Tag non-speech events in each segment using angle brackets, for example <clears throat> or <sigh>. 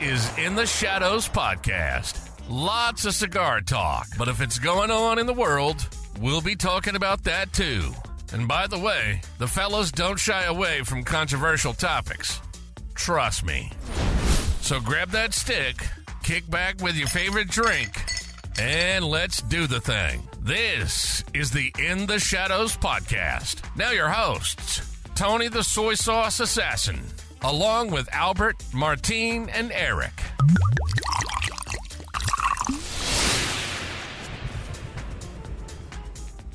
is In the Shadows Podcast. Lots of cigar talk, but if it's going on in the world, we'll be talking about that too. And by the way, the fellows don't shy away from controversial topics. Trust me. So grab that stick, kick back with your favorite drink, and let's do the thing. This is the In the Shadows podcast. Now, your hosts Tony the Soy Sauce Assassin, along with Albert, Martine, and Eric.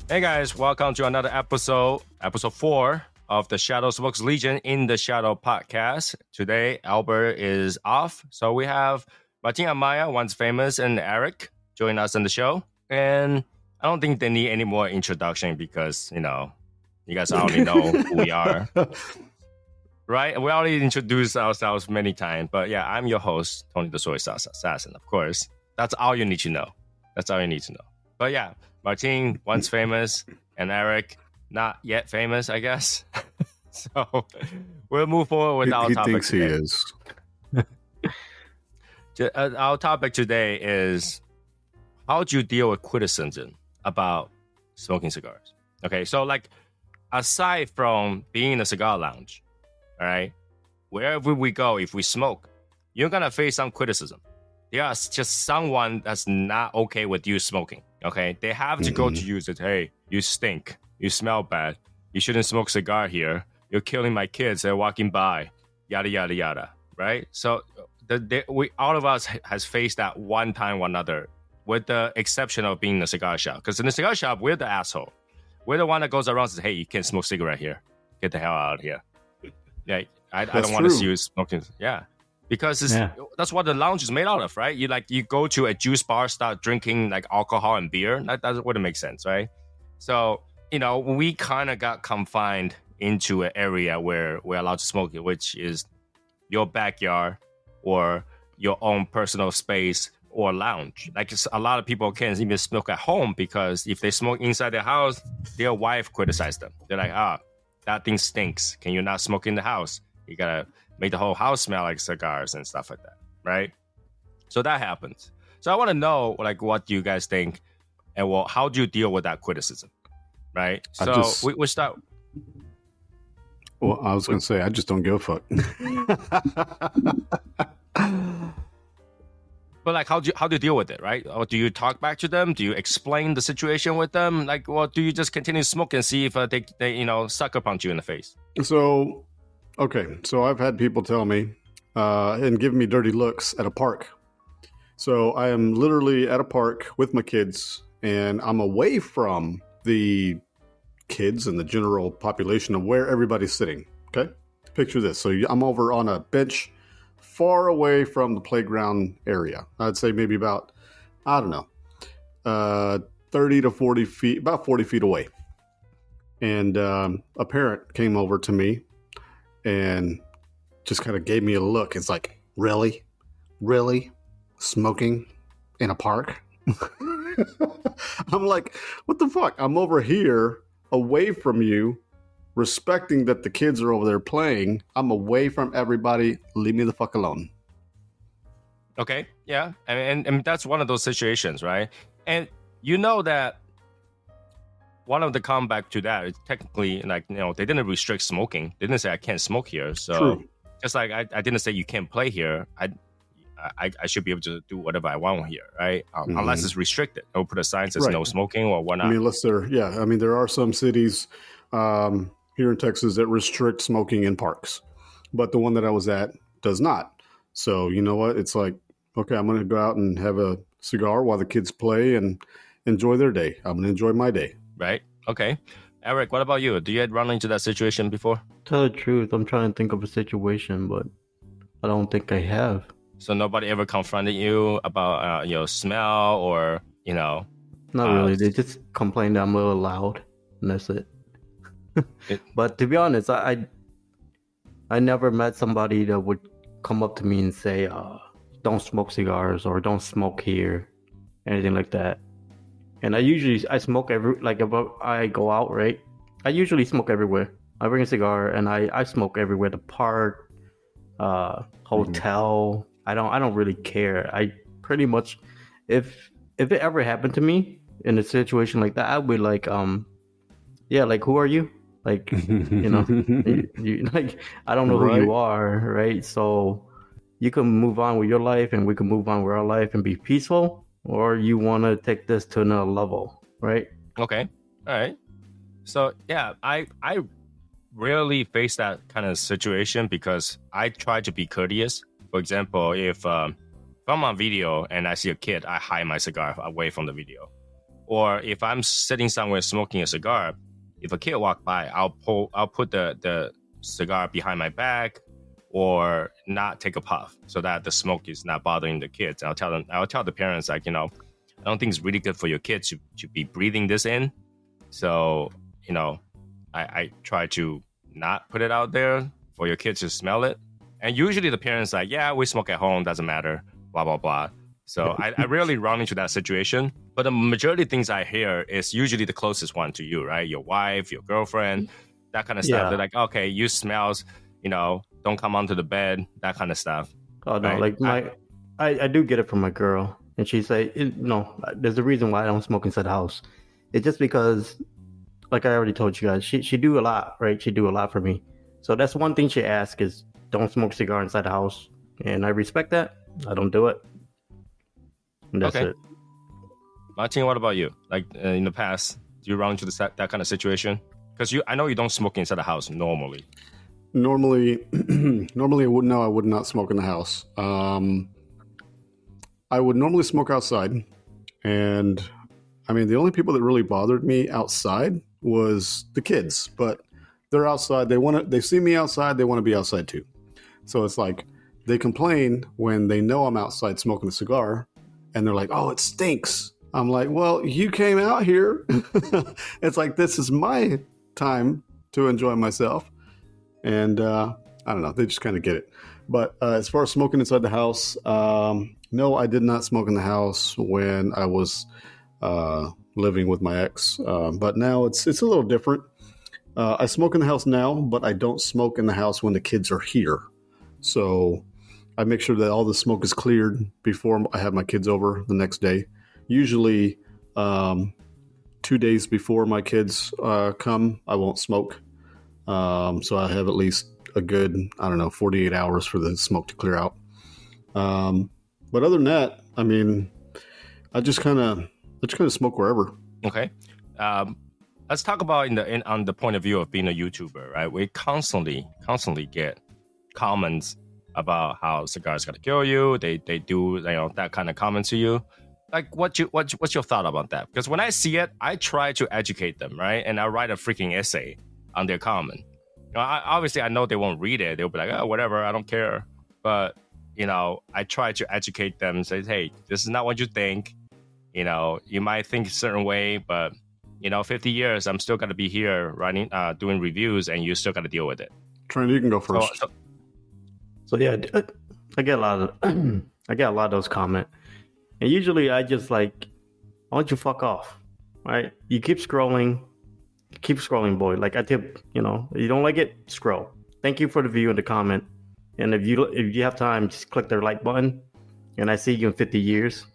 Hey guys, welcome to another episode, episode four of the Shadow Smokes Legion in the Shadow podcast. Today, Albert is off, so we have Martin Amaya, once famous, and Eric join us on the show. And I don't think they need any more introduction because you know you guys already know who we are, <laughs> right? We already introduced ourselves many times, but yeah, I'm your host, Tony the Soy Sauce Assassin. Of course, that's all you need to know. That's all you need to know. But yeah, Martin, once famous, and Eric, not yet famous, I guess. <laughs> so we'll move forward with He, our he topic. thinks he is. Uh, Our topic today is how do you deal with criticism about smoking cigars? Okay, so like aside from being in a cigar lounge, all right, wherever we go, if we smoke, you're gonna face some criticism. There's just someone that's not okay with you smoking. Okay, they have to go to mm-hmm. you and say, "Hey, you stink. You smell bad. You shouldn't smoke cigar here. You're killing my kids. They're walking by. Yada yada yada." Right? So the, the we all of us has faced that one time or another, with the exception of being in a cigar shop. Because in the cigar shop, we're the asshole. We're the one that goes around and says, "Hey, you can't smoke cigarette here. Get the hell out of here." Yeah, I, I don't want to see you smoking. Yeah, because it's, Yeah. that's what the lounge is made out of, right? You like you go to a juice bar, start drinking like alcohol and beer. That that wouldn't make sense, right? So you know, we kind of got confined into an area where we're allowed to smoke it, which is your backyard or your own personal space or lounge. Like it's- a lot of people can't even smoke at home because if they smoke inside their house, their wife criticizes them. They're like, ah, that thing stinks. Can you not smoke in the house? You gotta make the whole house smell like cigars and stuff like that, right? So that happens. So I want to know, like, what do you guys think, and well, how do you deal with that criticism, right? I So just- we, we start. Well, I was going to say, I just don't give a fuck. <laughs> But like, how do you, how do you deal with it, right? Or do you talk back to them? Do you explain the situation with them? Like, or do you just continue smoke and see if uh, they they you know sucker punch you in the face? so, okay. So I've had people tell me uh, and give me dirty looks at a park. So I am literally at a park with my kids, and I'm away from the kids and the general population of where everybody's sitting. Okay. Picture this. So I'm over on a bench far away from the playground area. I'd say maybe about, I don't know, uh, 30 to 40 feet, about 40 feet away. And um, a parent came over to me and just kind of gave me a look. It's like, really? Really? Smoking in a park? <laughs> I'm like, what the fuck? I'm over here away from you, respecting that the kids are over there playing. I'm away from everybody. Leave me the fuck alone. Okay, yeah, and, and and that's one of those situations, right? And you know that one of the comeback to that is technically like you know they didn't restrict smoking. They didn't say I can't smoke here. So True. just like I, I didn't say you can't play here. I, I I should be able to do whatever I want here, right? Um, Mhm. Unless it's restricted. They'll put a sign says Right. no smoking or whatnot. I mean, unless there, yeah, I mean, there are some cities um, here in Texas that restrict smoking in parks, but the one that I was at does not. So you know what? It's like, okay, I'm going to go out and have a cigar while the kids play and enjoy their day. I'm going to enjoy my day. right? Okay. Eric, what about you? Do you run into that situation before? Tell the truth, I'm trying to think of a situation, but I don't think I have. So nobody ever confronted you about uh, your smell or you know? Not Uh, really. They just complain that I'm a little loud, and that's it. It- <laughs> but to be honest, I, I I never met somebody that would come up to me and say, uh, "Don't smoke cigars" or "Don't smoke here," anything like that. And I usually I smoke every like if I go out, right? I usually smoke everywhere. I bring a cigar and I I smoke everywhere. The park, uh, hotel, I don't I don't really care. I pretty much if if it ever happened to me in a situation like that, I would like um yeah, like who are you? Like you know, <laughs> you, <laughs> like I don't know who you are, right? So you can move on with your life and we can move on with our life and be peaceful, or you want to take this to another level, right? Okay. All right. So yeah, I I rarely face that kind of situation because I try to be courteous. For example, if um, if I'm on video and I see a kid, I hide my cigar away from the video. Or if I'm sitting somewhere smoking a cigar, if a kid walk by, I'll pull I'll put the the cigar behind my back or not take a puff so that the smoke is not bothering the kids. I'll tell them I'll tell the parents like, you know, I don't think it's really good for your kids to, to be breathing this in. So, you know, I, I try to not put it out there for your kids to smell it. And usually the parents like, yeah, we smoke at home, doesn't matter, blah, blah, blah. So I, I rarely run into that situation. But the majority of things I hear is usually the closest one to you, right? Your wife, your girlfriend, that kind of stuff. Yeah. They're like, okay, you smells, you know, don't come onto the bed, that kind of stuff. Oh no, Right. like my, I, I do get it from my girl, and she say, it, no, there's a reason why I don't smoke inside the house. It's just because, like I already told you guys, she she do a lot, right? She do a lot for me. So that's one thing she asks is don't smoke cigar inside the house, and I respect that. I don't do it. And that's Okay. it. Martin, what about you? Like uh, in the past, do you run into this, that, that kind of situation? Because you, I know you don't smoke inside the house normally. Normally, <clears throat> normally I would no, I would not smoke in the house. Um, I would normally smoke outside, and I mean the only people that really bothered me outside was the kids. But they're outside; they want to. They see me outside; they want to be outside too. So it's like they complain when they know I'm outside smoking a cigar, and they're like, "Oh, it stinks." I'm like, "Well, you came out here. <laughs> it's like this is my time to enjoy myself." and uh, I don't know, they just kind of get it. But uh, as far as smoking inside the house, um, no, I did not smoke in the house when I was uh, living with my ex. Uh, but now it's it's a little different. Uh, I smoke in the house now, but I don't smoke in the house when the kids are here. So I make sure that all the smoke is cleared before I have my kids over the next day. Usually, um, two days before my kids uh, come, I won't smoke. Um, so I have at least a good, I don't know, 48 hours for the smoke to clear out. Um, but other than that, I mean, I just kind of, I just kind of smoke wherever. Okay. Um, let's talk about in the in, on the point of view of being a YouTuber, right? We constantly, constantly get comments about how cigars gonna kill you. They they do you know that kind of comment to you. Like what you what what's your thought about that? Because when I see it, I try to educate them, right? And I write a freaking essay on their comment. You know, I, obviously I know they won't read it. They'll be like, oh, whatever, I don't care. But you know, I try to educate them. Say, hey, this is not what you think. You know, you might think a certain way, but you know, 50 years, I'm still gonna be here running, uh, doing reviews, and you still gotta deal with it. Trent, you can go first. so So yeah, I- I get a lot of <clears throat> I get a lot of those comment, and usually I just like, why don't you fuck off, right? You keep scrolling, keep scrolling, boy. Like I tip, you know, you don't like it, scroll. Thank you for the view and the comment, and if you if you have time, just click the like button, and I see you in fifty years.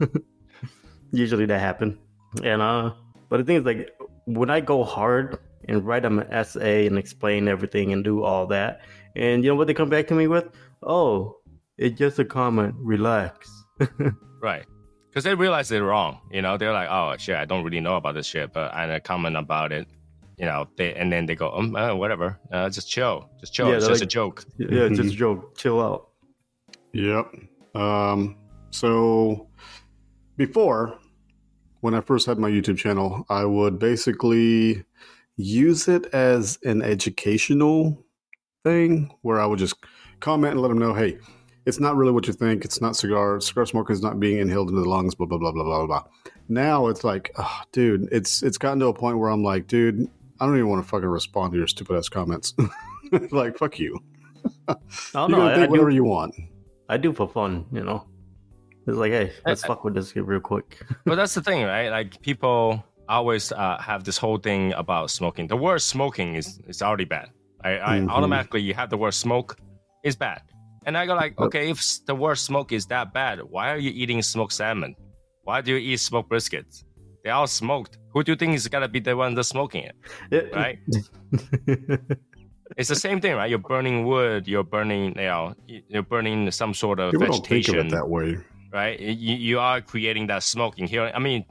<laughs> usually that happen, and uh, but the thing is like when I go hard and write an essay and explain everything and do all that. And you know what they come back to me with? Oh, it's just a comment. Relax. <laughs> right, because they realize they're wrong. You know, they're like, oh shit, I don't really know about this shit, but I comment about it. You know, they and then they go, um, uh, whatever, uh, just chill, just chill. Yeah, it's they're just a joke. yeah, it's just a joke. Chill out. Yep. Um, so before, when I first had my YouTube channel, I would basically use it as an educational thing where I would just comment and let them know, hey, it's not really what you think. It's not cigar. Cigar smoke is not being inhaled into the lungs. Blah blah blah blah blah blah. Now it's like, oh, dude, it's it's gotten to a point where I'm like, dude, I don't even want to fucking respond to your stupid ass comments. <laughs> like, fuck you. I don't You know. can I, I think whatever do, you want. I do for fun, you know. It's like, hey, let's I- fuck with this real quick. <laughs> but that's the thing, right? Like people always uh, have this whole thing about smoking. The word smoking is is already bad. I, I Mhm. automatically you have the word smoke is bad. And I go like, okay, if the word smoke is that bad, why are you eating smoked salmon? Why do you eat smoked briskets? They all smoked. Who do you think is gonna be the one that's smoking it? Right? <laughs> It's the same thing, right? You're burning wood. You're burning, you know, you're burning some sort of People don't think of vegetation it that way. right? You, you are creating that smoke in here. I mean,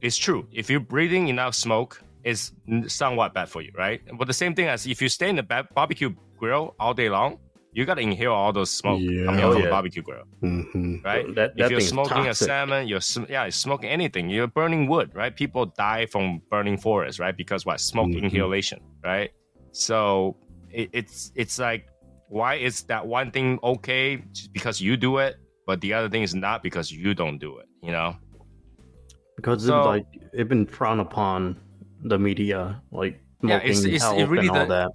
it's true. If you're breathing enough smoke, it's somewhat bad for you, right? But the same thing as if you stay in the ba- barbecue grill all day long, you gotta inhale all those smoke Yeah. coming Oh, out from yeah. the barbecue grill, hmm right? That- that if you're thing's smoking a salmon, you're sm- yeah, you're smoking anything. You're burning wood, right? People die from burning forests, right? Because what smoke Mhm. inhalation, right? So it, it's it's like why is that one thing okay just because you do it, but the other thing is not because you don't do it? You know? because So- it's like it's been frowned upon the media, like Yeah, it's- it's- it really the- that.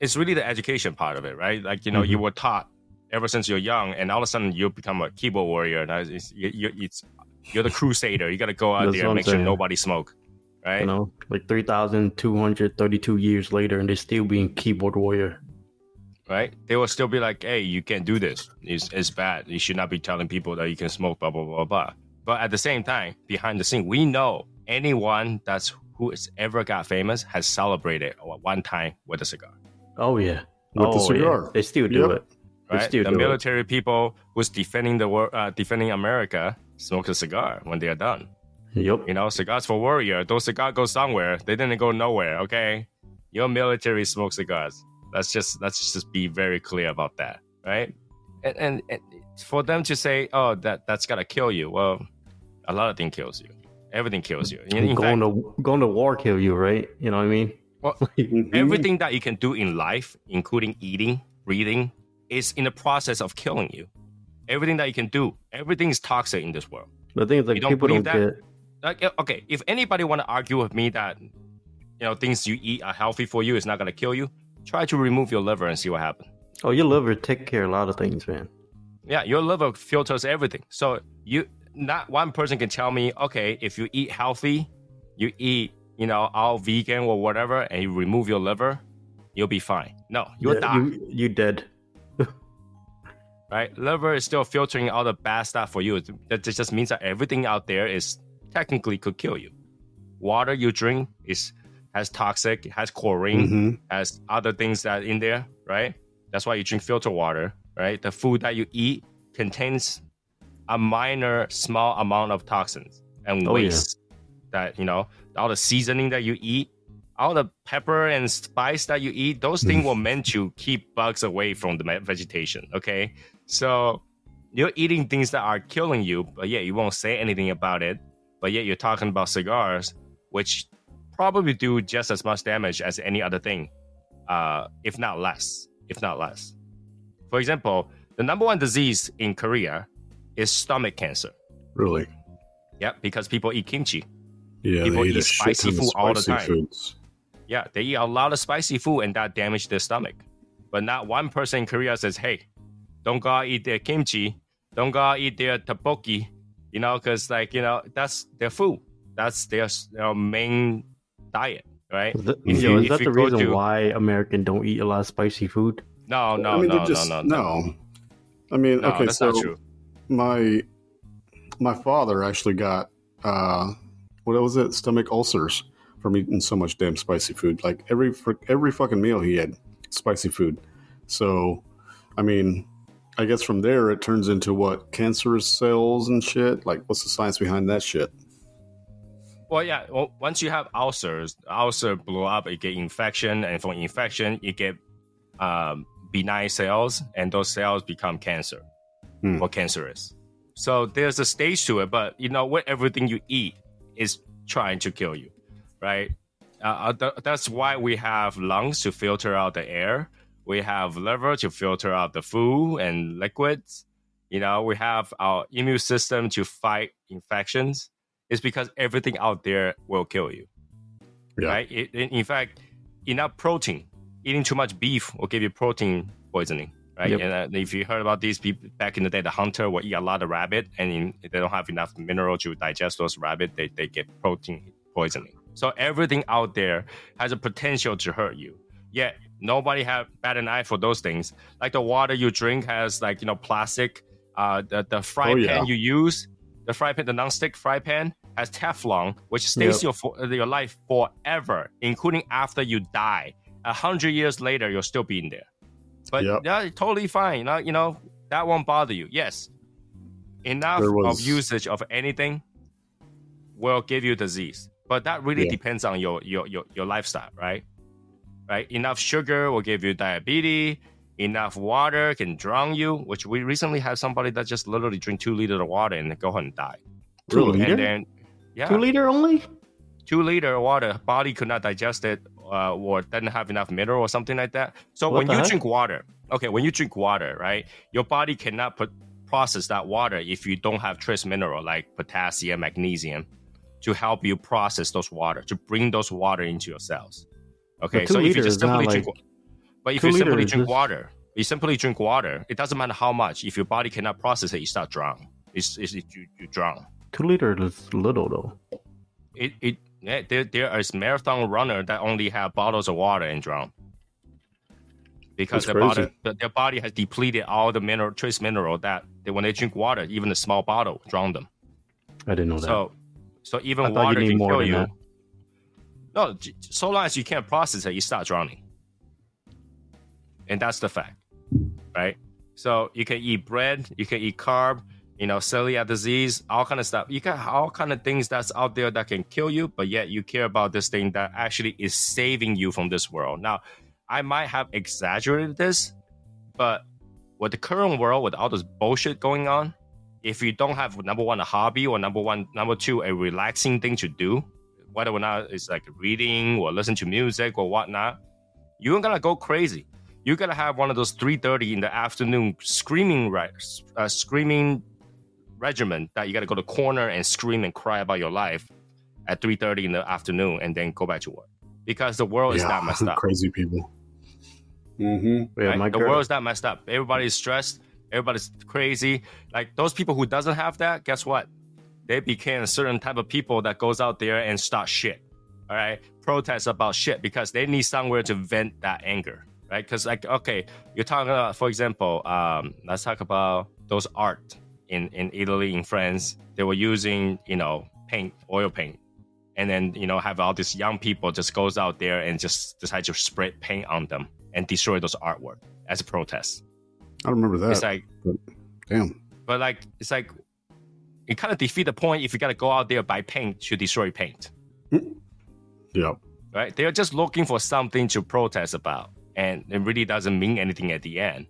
it's really the education part of it, right? Like you know, Mm-hmm. you were taught ever since you're young, and all of a sudden you become a keyboard warrior. Now it's, it's you're the crusader. You got to go out That's there and make sure nobody smoke, right? You know, like three thousand two hundred thirty-two years later, and they're still being keyboard warrior. Right? They will still be like, "Hey, you can't do this. It's, it's bad. You should not be telling people that you can smoke." Blah blah blah blah. But at the same time, behind the scene, we know anyone that's who has ever got famous has celebrated one time with a cigar. Oh yeah, With oh, the yeah. cigar. They still do Yep. it. They right? still The do it. military people who's defending the wor- uh, defending America smoke a cigar when they are done. Yep. You know, cigars for warrior. Those cigars go somewhere. They didn't go nowhere. Okay, your military smoke cigars. Let's just let's just be very clear about that, right? And, and, and for them to say, "Oh, that that's gonna kill you," well, a lot of things kills you. Everything kills you. In, in going fact, to going to war kill you, right? You know what I mean? Well, <laughs> everything that you can do in life, including eating, breathing, is in the process of killing you. Everything that you can do, everything is toxic in this world. The thing is, like You don't people don't believe get. Like, uh, okay, if anybody want to argue with me that you know things you eat are healthy for you, it's not gonna kill you. Try to remove your liver and see what happens. Oh, your liver take care of a lot of things, man. Yeah, your liver filters everything. So you, not one person can tell me, okay, if you eat healthy, you eat, you know, all vegan or whatever, and you remove your liver, you'll be fine. No, you'll Yeah, die. You, you dead. <laughs> right? Liver is still filtering all the bad stuff for you. That just means that everything out there is technically could kill you. Water you drink is has toxic, has chlorine, Mhm. has other things that in there, right? That's why you drink filter water, right? The food that you eat contains a minor, small amount of toxins and Oh, yeah. waste. That you know, all the seasoning that you eat, all the pepper and spice that you eat, those things were meant to keep bugs away from the vegetation. Okay, so you're eating things that are killing you, but yet you won't say anything about it. But yet you're talking about cigars, which probably do just as much damage as any other thing, uh, if not less. If not less. For example, the number one disease in Korea is stomach cancer. Really? Yeah, because people eat kimchi. Yeah, People they eat, eat a shit spicy ton of food all the time. Foods. Yeah, they eat a lot of spicy food and that damage their stomach. But not one person in Korea says, hey, don't go out eat their kimchi. Don't go out eat their tteokbokki. You know, because like, you know, that's their food. That's their, their main diet, right? Is that, If yo, you- is if that the reason to- why American don't eat a lot of spicy food? No, no, I mean, no, just, no, no, no, no. I mean, No, okay, that's so not true. My my father actually got uh, what was it? Stomach ulcers from eating so much damn spicy food. Like every every fucking meal he had spicy food. So, I mean, I guess from there it turns into what cancerous cells and shit. Like, what's the science behind that shit? Well, yeah. Well, once you have ulcers, ulcer blow up, you get infection, and from infection, you get um, benign cells, and those cells become cancer Hmm. or cancerous. So there's a stage to it, but you know what? Everything you eat is trying to kill you, right? Uh, th- that's why we have lungs to filter out the air. We have liver to filter out the food and liquids. You know, we have our immune system to fight infections It's because everything out there will kill you. Yeah. Right? It, in fact, enough protein, eating too much beef will give you protein poisoning. Right? Yep. And uh, if you heard about these people back in the day, the hunter will eat a lot of rabbit, and in, they don't have enough mineral to digest those rabbit. They, they get protein poisoning. So everything out there has a potential to hurt you. Yet Nobody have bat an eye for those things. Like the water you drink has like you know plastic. Uh, the the fry Oh, pan yeah. you use, the fry pan, the non-stick fry pan has Teflon, which stays Yep. your your life forever, including after you die. A hundred years later, you'll still be in there. But Yep. yeah, totally fine. You know, you know that won't bother you. Yes, enough There of usage of anything will give you disease. But that really Yeah. depends on your, your your your lifestyle, right? Right? Enough sugar will give you diabetes. Enough water can drown you. Which we recently had somebody that just literally drink two liters of water and go ahead and die. Two Really? liter? And then, yeah, Two liter only? two liter of water, body could not digest it uh, or doesn't have enough mineral or something like that. So What when you heck? drink water, okay, when you drink water, right, your body cannot put, process that water if you don't have trace mineral like potassium, magnesium to help you process those water, to bring those water into your cells. Okay, so if you just simply drink, like- but if you simply drink water, you simply drink water, it doesn't matter how much. If your body cannot process it, you start drown. It's, it's, you, you drown Two liters is little though. it it yeah, there there is marathon runner that only have bottles of water and drown. Because their body their- body has depleted all the mineral trace mineral that they, when they drink water even a small bottle drown them. I didn't know that. so so even I water need can more kill you. that. no so long as you can't process it you start drowning. And that's the fact right? So you can eat bread you can eat carb you know celiac disease all kind of stuff. You got all kind of things that's out there that can kill you but yet you care about this thing that actually is saving you from this world. Now i might have exaggerated this but with the current world with all this bullshit going on if you don't have number one a hobby or number one number two a relaxing thing to do whether or not it's like reading or listen to music or whatnot you're gonna go crazy. You're gonna have one of those 3.30 in the afternoon screaming re- uh, screaming regimen that you gotta go to corner and scream and cry about your life at 3.30 in the afternoon and then go back to work because the world is that messed <laughs> up crazy people. Mm-hmm. yeah, right? my the girl, world's not messed up. Everybody's stressed. Everybody's crazy. Like those people who doesn't have that, guess what? They became a certain type of people that goes out there and start shit. All right, protest about shit because they need somewhere to vent that anger. Right? Because like, okay, you're talking about, for example, um, let's talk about those art in in Italy, in France. They were using you know paint, oil paint. And then you know have all these young people just goes out there and just decide to spray paint on them and destroy those artwork as a protest. I remember that. It's like, Damn. but like, it's like, it kind of defeat the point if you got to go out there buy paint to destroy paint, mm. Yeah. right? They're just looking for something to protest about, and it really doesn't mean anything at the end.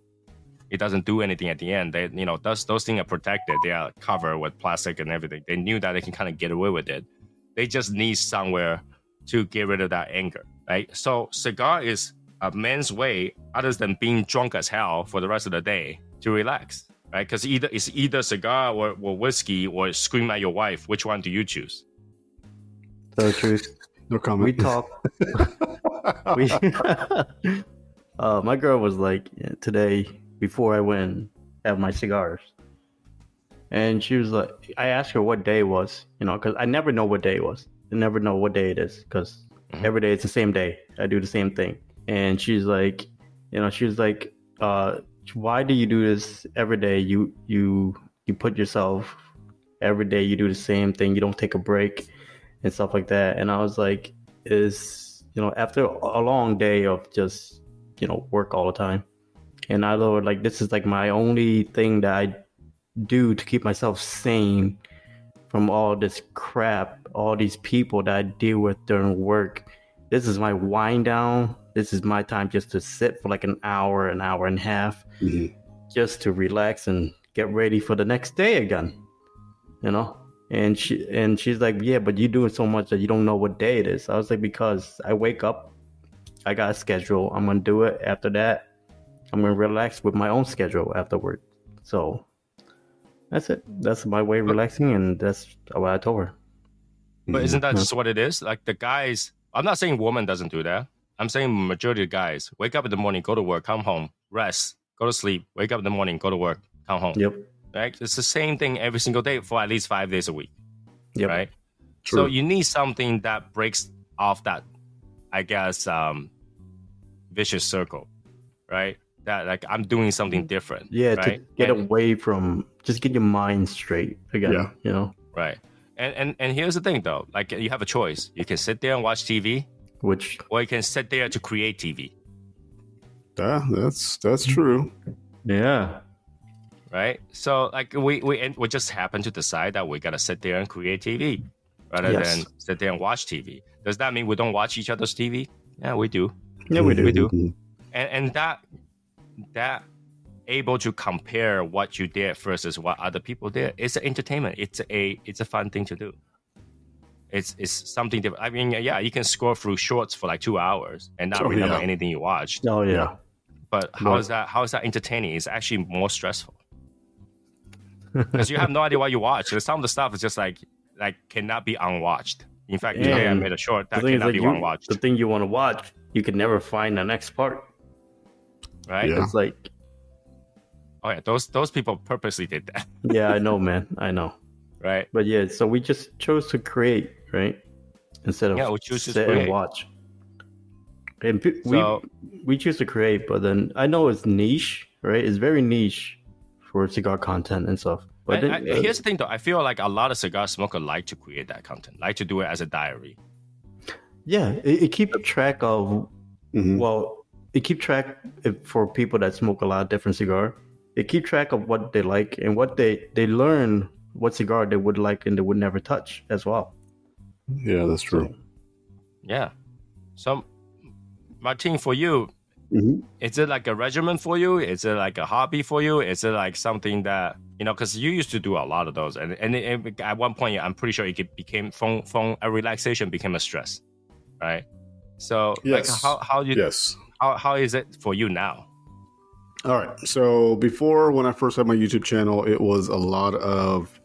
It doesn't do anything at the end. They, you know, those those things are protected. They are covered with plastic and everything. They knew that they can kind of get away with it. They just need somewhere to get rid of that anger, right? So cigar is a man's way, other than being drunk as hell for the rest of the day, to relax, right? Because either it's either cigar or, or whiskey or scream at your wife. Which one do you choose? so true. No comment. we talk. <laughs> <laughs> we, <laughs> uh, my girl was like yeah, today before I went and have my cigars, and she was like, I asked her what day it was, you know, because I never know what day it was. I never know what day it is because Mhm. every day it's the same day. I do the same thing, and she's like, you know, she was like, uh, why do you do this every day? You you you put yourself every day. You do the same thing. You don't take a break and stuff like that. And I was like, is you know, after a long day of just you know work all the time, and I thought like this is like my only thing that I do to keep myself sane from all this crap, all these people that I deal with during work. This is my wind down. This is my time just to sit for like an hour, an hour and a half, Mhm. just to relax and get ready for the next day again. You know? And she and she's like, Yeah, but you're doing so much that you don't know what day it is. I was like, Because I wake up, I got a schedule. I'm gonna do it. After that, I'm gonna relax with my own schedule afterward. So that's it. That's my way of relaxing and that's what I told her. But isn't that Mhm. just what it is? Like the guys, I'm not saying woman doesn't do that. I'm saying majority of guys wake up in the morning, go to work, come home, rest, go to sleep, wake up in the morning, go to work, come home. Yep. Right? It's the same thing every single day for at least five days a week. Yep. Right? True. So you need something that breaks off that, I guess, um, vicious circle, right? That like I'm doing something mm-hmm. different. Yeah, right? to get And- away from just get your mind straight again. Yeah. You know, right. And, and and here's the thing though, like you have a choice. You can sit there and watch TV, which or you can sit there to create TV, Yeah, that's that's mm-hmm. true. yeah, right? So like we we and we just happen to decide that we gotta sit there and create TV rather Yes. than sit there and watch TV. Does that mean we don't watch each other's TV? Yeah, we do. yeah, we mm-hmm. do. We do. And and that that able to compare what you did versus what other people did it's an entertainment it's a it's a fun thing to do it's it's something different i mean yeah you can scroll through shorts for like two hours and not Oh, remember yeah. anything you watched Oh yeah. But how Right. is that how is that entertaining it's actually more stressful <laughs> because you have no idea what you watch and some of the stuff is just like like cannot be unwatched in fact Yeah. today i made a short that cannot be you, unwatched the thing you want to watch, you can never find the next part. Right Yeah. It's like, oh yeah those those people purposely did that <laughs> yeah, I know, man, I know. right But yeah, so we just chose to create, right? Instead of Yeah, we choose to create. and watch. And pe- So- we we choose to create, but then I know it's niche, right? It's very niche for cigar content and stuff. But And then, I- uh, here's the thing, though. I feel like a lot of cigar smokers like to create that content, like to do it as a diary. yeah, it, it keeps track of Mhm. well, it keep track if, for people that smoke a lot of different cigar. It keep track of what they like and what they they learn what cigar they would like and they would never touch as well. Yeah, that's true. Yeah. So, Martin, for you, Mhm. is it like a regimen for you? Is it like a hobby for you? Is it like something that you know? Because you used to do a lot of those, and and it, at one point, I'm pretty sure it became from from a relaxation became a stress, right? So, like, how how you Yes. How how is it for you now? All right. So before, when I first had my YouTube channel, it was a lot of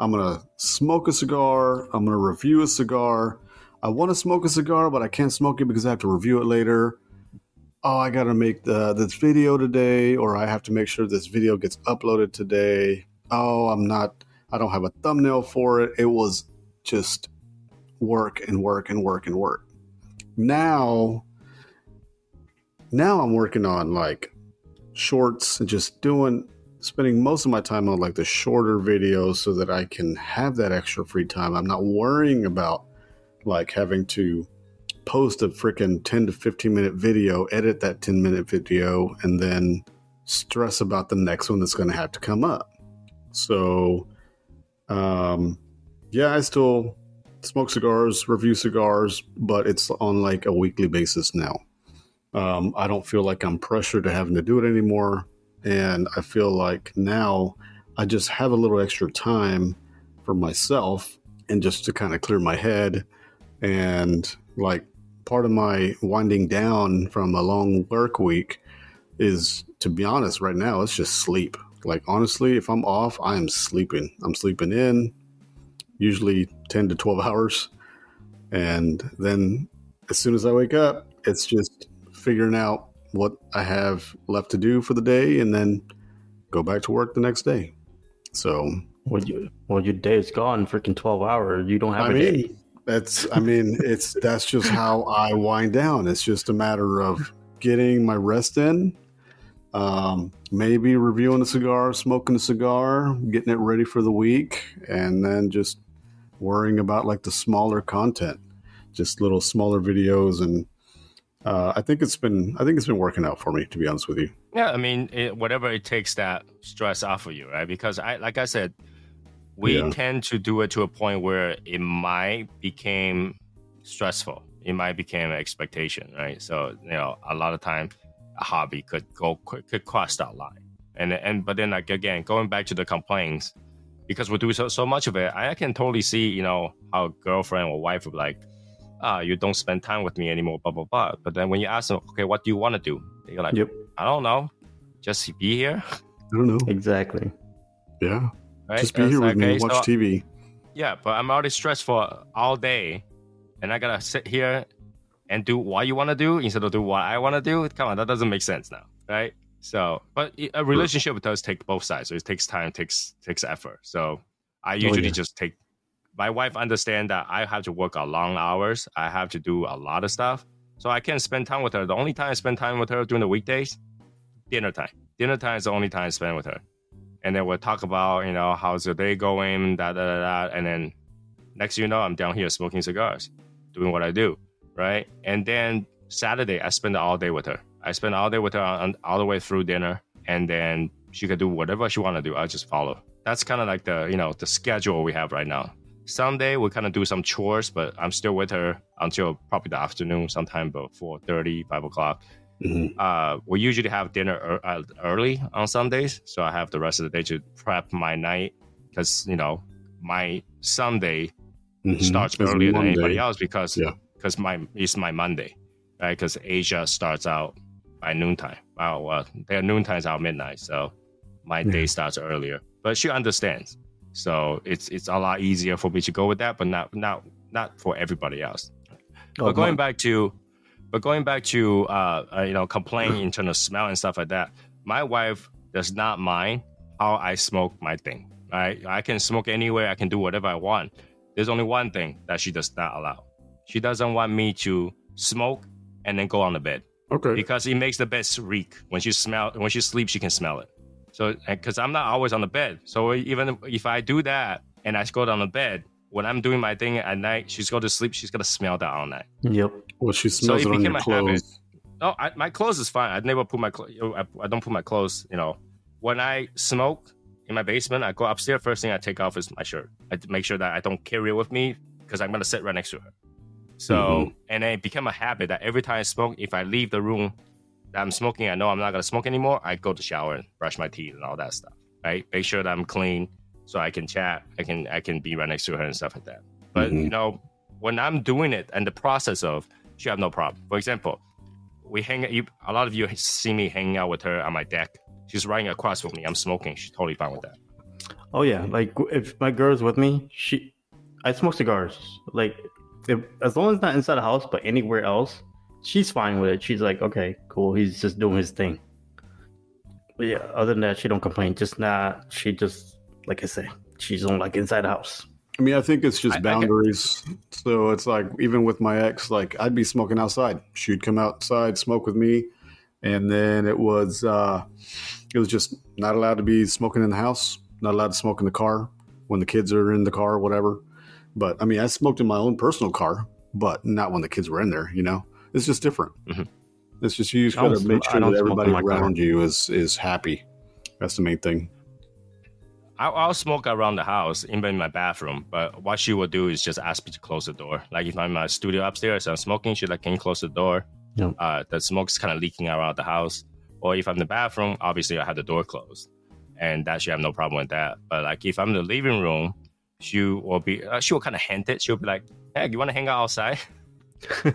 I'm gonna smoke a cigar. I'm gonna review a cigar. I want to smoke a cigar, but I can't smoke it because I have to review it later. Oh, I gotta make the, this video today, or I have to make sure this video gets uploaded today. Oh, I'm not. I don't have a thumbnail for it. It was just work and work and work and work. Now, now I'm working on like shorts and just doing spending most of my time on like the shorter videos so that I can have that extra free time. I'm not worrying about like having to post a freaking 10 to 15 minute video, edit that 10 minute video, and then stress about the next one that's going to have to come up. So, um, yeah, I still smoke cigars, review cigars, but it's on like a weekly basis now. Um, I don't feel like I'm pressured to having to do it anymore. And I feel like now I just have a little extra time for myself and just to kind of clear my head. And like part of my winding down from a long work week is, to be honest, right now, it's just sleep. Like, honestly, if I'm off, I am sleeping. I'm sleeping in usually 10 to 12 hours. And then as soon as I wake up, it's just figuring out what I have left to do for the day and then go back to work the next day. So, Well, you, well, your day is gone, freaking twelve hours. You don't have I a mean, day. that's, I mean, it's, that's just how <laughs> I wind down. It's just a matter of getting my rest in, um, maybe reviewing a cigar, smoking a cigar, getting it ready for the week, and then just worrying about like the smaller content, just little smaller videos. And uh, I think it's been, I think it's been working out for me, to be honest with you. Yeah, I mean, it, whatever it takes that stress off of you, right? Because I, like I said, we Yeah. tend to do it to a point where it might become stressful. It might become an expectation, right? So you know, a lot of time, a hobby could go could cross that line, and and but then like again, going back to the complaints, because we do so so much of it, I can totally see you know how girlfriend or wife would be like, ah, you don't spend time with me anymore, blah blah blah. But then when you ask them, okay, what do you want to do? They're like, Yep, I don't know. Just be here. I don't know. exactly. Yeah. Right? Just be It's here with like, me, okay, watch so- TV. Yeah, but I'm already stressed for all day. And I gotta sit here and do what you wanna do instead of do what I wanna do. Come on, that doesn't make sense now. Right? So but a relationship does take both sides. So it takes time, takes takes effort. So I usually yeah. just take my wife understand that I have to work a long hours. I have to do a lot of stuff. So I can't spend time with her. The only time I spend time with her during the weekdays, dinner time. Dinner time is the only time I spend with her. And then we'll talk about, you know, how's your day going, da da da da. And then next you know, I'm down here smoking cigars, doing what I do, right? And then Saturday, I spend all day with her. I spend all day with her on, all the way through dinner, and then she could do whatever she want to do. I just follow. That's kind of like the you know the schedule we have right now. Sunday we kind of do some chores, but I'm still with her until probably the afternoon, sometime about 4.30, 5 o'clock. Mhm. Uh, we usually have dinner uh, early on Sundays, so I have the rest of the day to prep my night because you know my Sunday Mhm. starts It's earlier than anybody else because Yeah. because my it's my Monday, right? Because Asia starts out by noontime. Oh well, their noontime is our midnight, so my Yeah. day starts earlier. But she understands, so it's it's a lot easier for me to go with that, but not not not for everybody else. Oh, but going back to, but going back to uh, uh you know complaining in terms of smell and stuff like that. My wife does not mind how I smoke my thing. Right, I can smoke anywhere. I can do whatever I want. There's only one thing that she does not allow. She doesn't want me to smoke and then go on the bed Okay. because it makes the bed reek. When she smell, when she sleeps, she can smell it. So, because I'm not always on the bed, so even if I do that and I go down the bed, when I'm doing my thing at night, she's go to sleep. She's gonna smell that all night. Yep. Well, she smells it it on your habit. clothes. No, I, my clothes is fine. I never put my clothes. I, I don't put my clothes. You know, when I smoke in my basement, I go upstairs. First thing I take off is my shirt. I make sure that I don't carry it with me because I'm gonna sit right next to her. So, Mhm. and then it became a habit that every time I smoke, if I leave the room that I'm smoking, I know I'm not gonna smoke anymore. I go to shower and brush my teeth and all that stuff. Right, make sure that I'm clean so I can chat. I can I can be right next to her and stuff like that. But Mhm. you know, when I'm doing it and the process of, she have no problem. For example, we hang. You, a lot of you see me hanging out with her on my deck. She's riding across with me. I'm smoking. She's totally fine with that. Oh yeah, like if my girl's with me, she, I smoke cigars. Like, if as long as not inside the house, but anywhere else, she's fine with it. She's like, okay, cool. He's just doing his thing. But yeah, other than that, she don't complain. Just not. She just like I say, she's on like inside the house. I mean, I think it's just I- I get- boundaries. so it's like even with my ex, like I'd be smoking outside. She'd come outside, smoke with me, and then it was uh it was just not allowed to be smoking in the house, not allowed to smoke in the car when the kids are in the car, or whatever. But I mean, I smoked in my own personal car, but not when the kids were in there. You know, it's just different. Mhm. It's just you just gotta make sure that everybody around you is is happy. That's the main thing. I'll, I'll smoke around the house, even in my bathroom. But what she will do is just ask me to close the door. Like if I'm in my studio upstairs, and I'm smoking. She's like, "Can you close the door?" Yep. Uh, the smoke's kind of leaking around the house. Or if I'm in the bathroom, obviously I have the door closed, and that she have no problem with that. But like if I'm in the living room, she will be. Uh, she will kind of hint it. She'll be like, "Hey, you want to hang out outside?" <laughs> <laughs>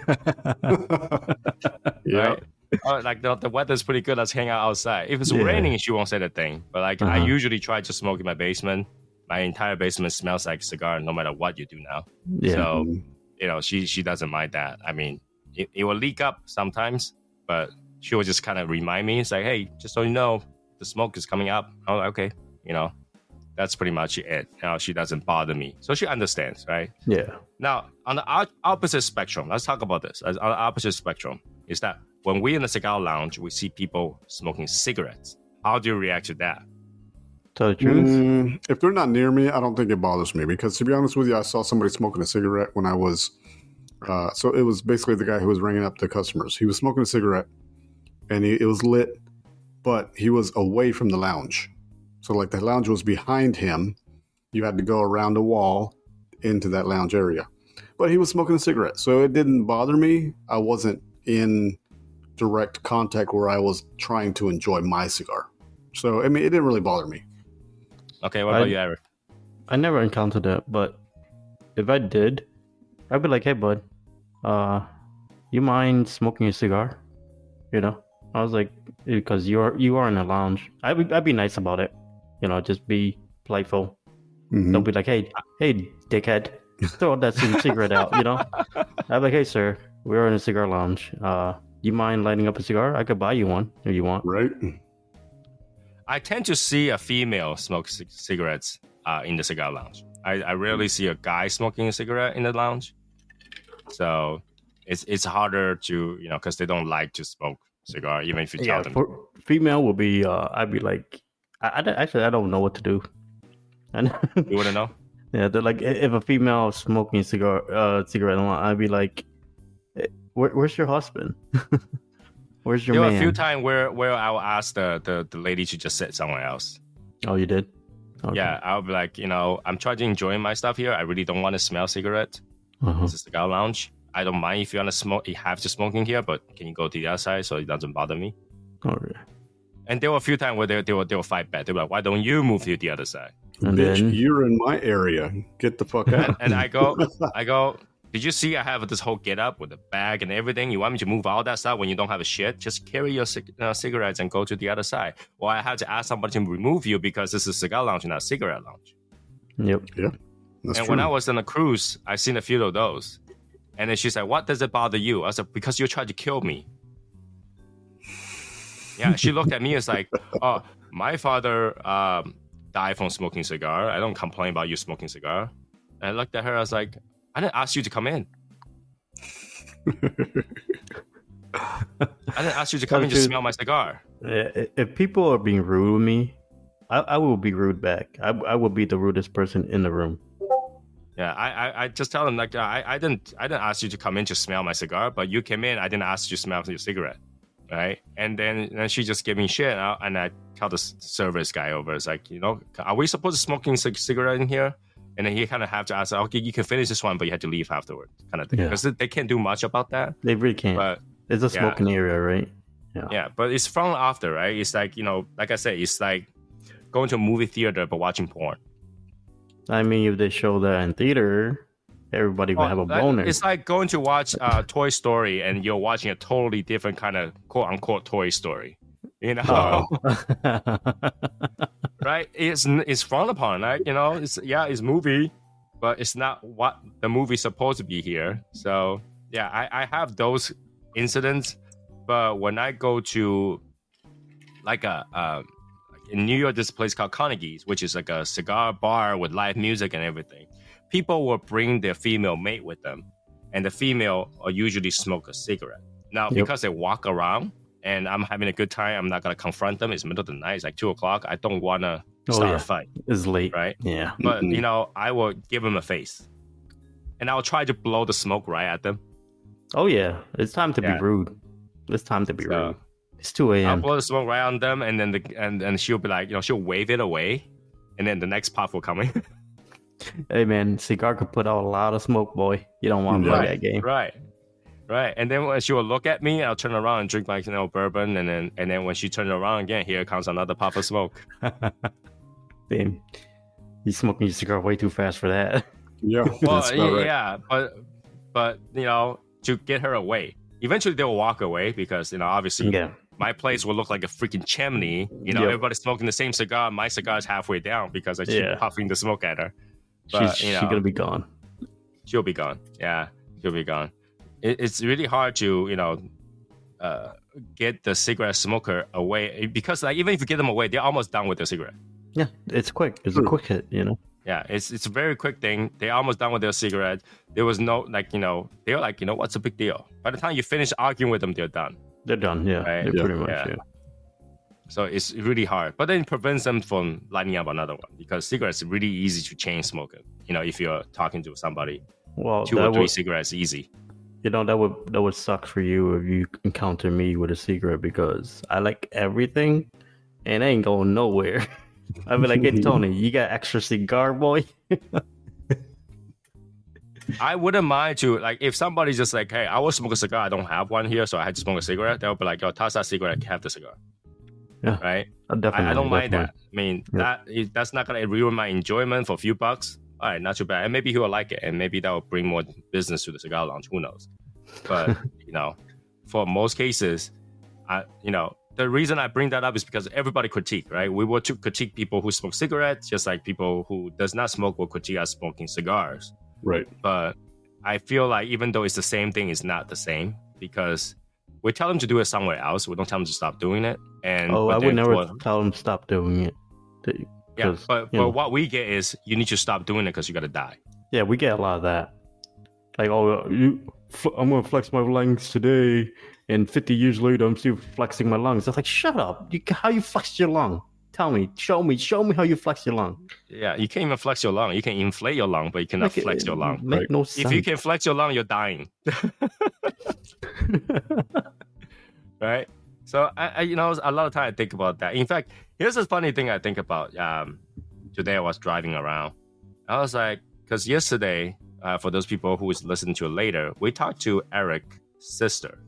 Yeah. right? oh, like the, the weather's pretty good. Let's hang out outside. If it's Yeah. raining, she won't say the thing. But like I Uh-huh. usually try to smoke in my basement. My entire basement smells like cigar, no matter what you do now. Yeah. So you know, she she doesn't mind that. I mean, it, it will leak up sometimes, but she will just kind of remind me. It's like, hey, just so you know, the smoke is coming up. Oh, okay. You know, that's pretty much it. Now she doesn't bother me, so she understands, right? yeah. Now, on the opposite spectrum, let's talk about this. On the opposite spectrum, is that when we're in the cigar lounge, we see people smoking cigarettes. How do you react to that? Tell the truth. Mm, if they're not near me, I don't think it bothers me because, to be honest with you, I saw somebody smoking a cigarette when I was. Uh, so it was basically the guy who was ringing up the customers. He was smoking a cigarette, and he, it was lit, but he was away from the lounge. So like the lounge was behind him. You had to go around a wall into that lounge area, but he was smoking a cigarette, so it didn't bother me. I wasn't in direct contact where I was trying to enjoy my cigar. So I mean, it didn't really bother me. Okay, what I- about you, Eric? I never encountered that, but if I did, I'd be like, "Hey, bud, uh, you mind smoking a cigar?" You know, I was like, because you're you are in a lounge. I'd be, I'd be nice about it. You know, just be playful. Mhm. Don't be like, "Hey, hey, dickhead, throw that <laughs> cigarette out." You know, I'm like, "Hey, sir, we're in a cigar lounge. Uh, you mind lighting up a cigar? I could buy you one if you want." Right? I tend to see a female smoke c- cigarettes uh, in the cigar lounge. I, I rarely see a guy smoking a cigarette in the lounge. So, it's it's harder to you know because they don't like to smoke cigar even if you tell Yeah, them. for female will be. Uh, I'd be like, I, I actually I don't know what to do. And You wouldn't know. <laughs> yeah, they're like if a female is smoking cigar, uh, cigarette, I'd be like, "Eh, Where, "Where's your husband? <laughs> Where's your There were a few times where where I'll ask the, the the lady to just sit somewhere else. Oh, you did? Okay. Yeah, I'll be like, you know, I'm trying to enjoy my stuff here. I really don't want to smell cigarette. Uh-huh. It's a cigar lounge. I don't mind if you want to smoke. You have to smoke in here, but can you go to the other side so it doesn't bother me? Okay. And there were a few times where they they will they were fight back. They were like, why don't you move to the other side? And Bitch, then you're in my area. Get the fuck out. and I go, <laughs> I go. Did you see I have this whole get up with the bag and everything? You want me to move all that stuff when you don't have a shit? Just carry your cig- uh, cigarettes and go to the other side. Or I had to ask somebody to remove you because this is a cigar lounge, not a cigarette lounge. Yep. That's and true. when I was on a cruise, I seen a few of those. And then she said, "What does it bother you?" I said, "Because you tried to kill me." Yeah, she looked at me as like, <laughs> "Oh, my father um, died from smoking cigar. I don't complain about you smoking cigar." And I looked at her. I was like, "I didn't ask you to come in. I didn't ask you to come in to smell my cigar." If people are being rude with me, I, I will be rude back. I, I will be the rudest person in the room. Yeah, I, I, I just tell them like I, I didn't I didn't ask you to come in to smell my cigar, but you came in. I didn't ask you to smell your cigarette, right? And then and then she just gave me shit, and I, and I tell the service guy over, it's like you know, are we supposed to smoking cig- cigarette in here? And then he kind of have to ask, okay, you can finish this one, but you have to leave afterward, kind of thing, Yeah. because they can't do much about that. They really can't. But it's a yeah. smoking area, right? Yeah. yeah, but it's from after, right? It's like you know, like I said, it's like going to a movie theater but watching porn. I mean, if they show that in theater, everybody will have a Oh, boner. It's like going to watch uh, Toy Story and you're watching a totally different kind of quote unquote Toy Story. You know, Oh. <laughs> <laughs> right? It's it's frowned upon. Like you know, it's yeah, it's movie, but it's not what the movie's supposed to be here. So yeah, I, I have those incidents, but when I go to like a um, in New York, there's a place called Carnegie's, which is like a cigar bar with live music and everything. People will bring their female mate with them, and the female will usually smoke a cigarette. Now, Yep. because they walk around and I'm having a good time, I'm not gonna confront them. It's middle of the night, it's like two o'clock. I don't wanna Oh, start yeah. a fight, it's late. right? Yeah. But Mhm. you know, I will give them a face, and I'll try to blow the smoke right at them. Oh yeah. It's time to Yeah. be rude. It's time to be So, rude. It's two a.m. I'll blow the smoke right on them, and then the and and she'll be like, you know, she'll wave it away, and then the next puff will come in. <laughs> Hey man, cigar could put out a lot of smoke, boy. You don't want to play right, that game. right, right. And then when she will look at me, I'll turn around and drink my you know bourbon, and then and then when she turns around again, here comes another puff of smoke. <laughs> Damn, you smoking your cigar way too fast for that. yeah, Well, <laughs> that's about right. yeah, but but you know to get her away. Eventually, they'll walk away because you know obviously yeah. my place will look like a freaking chimney. You know, Yep. everybody's smoking the same cigar. My cigar is halfway down because I keep Yeah. puffing the smoke at her. But, She's you she's gonna be gone. She'll be gone. Yeah, she'll be gone. It, it's really hard to you know uh, get the cigarette smoker away because like even if you get them away, they're almost done with their cigarette. Yeah, it's quick. It's a quick hit. You know. Yeah, it's it's a very quick thing. They're almost done with their cigarette. There was no like you know they're like you know what's a big deal. By the time you finish arguing with them, they're done. They're done. Yeah, Right. they're Yeah. pretty much. Yeah. Yeah. So it's really hard. But then it prevents them from lighting up another one because cigarettes are really easy to chain smoke. You know, if you're talking to somebody, Well, two or three would, cigarettes easy. you know that would that would suck for you if you encounter me with a cigarette because I like everything and I ain't going nowhere. <laughs> I'd be like, hey Tony, you got extra cigar, boy? <laughs> I wouldn't mind to like if somebody's just like, hey, I will smoke a cigar. I don't have one here, so I had to smoke a cigarette. They'll be like, yo, toss that cigarette, have the cigar. Yeah. Right. I definitely. I, I don't mind that. I mean, Yeah. that that's not gonna ruin my enjoyment for a few bucks. All right, not too bad. And maybe he will like it, and maybe that will bring more business to the cigar lounge. Who knows? But <laughs> you know, for most cases, I you know the reason I bring that up is because everybody critique, right? We will to critique people who smoke cigarettes, just like people who does not smoke will critique us smoking cigars. Right. But I feel like even though it's the same thing, it's not the same because we tell them to do it somewhere else. We don't tell them to stop doing it. And Oh, I would never for- tell them stop doing it. Yeah, but but know. what we get is you need to stop doing it because you got to die. Yeah, we get a lot of that. Like, oh, you, I'm gonna flex my lungs today, and 50 years later, I'm still flexing my lungs. It's like, shut up! You, how you flex your lung? Tell me, show me, show me how you flex your lung. Yeah, you can't even flex your lung. You can inflate your lung, but you cannot it- flex your lung. Make right? no sense. If you can flex your lung, you're dying. <laughs> <laughs> right? So I, I, you know, a lot of time I think about that. In fact, here's a funny thing I think about. Um, today I was driving around. I was like, because yesterday, uh, for those people who is listening to it later, we talked to Eric's sister,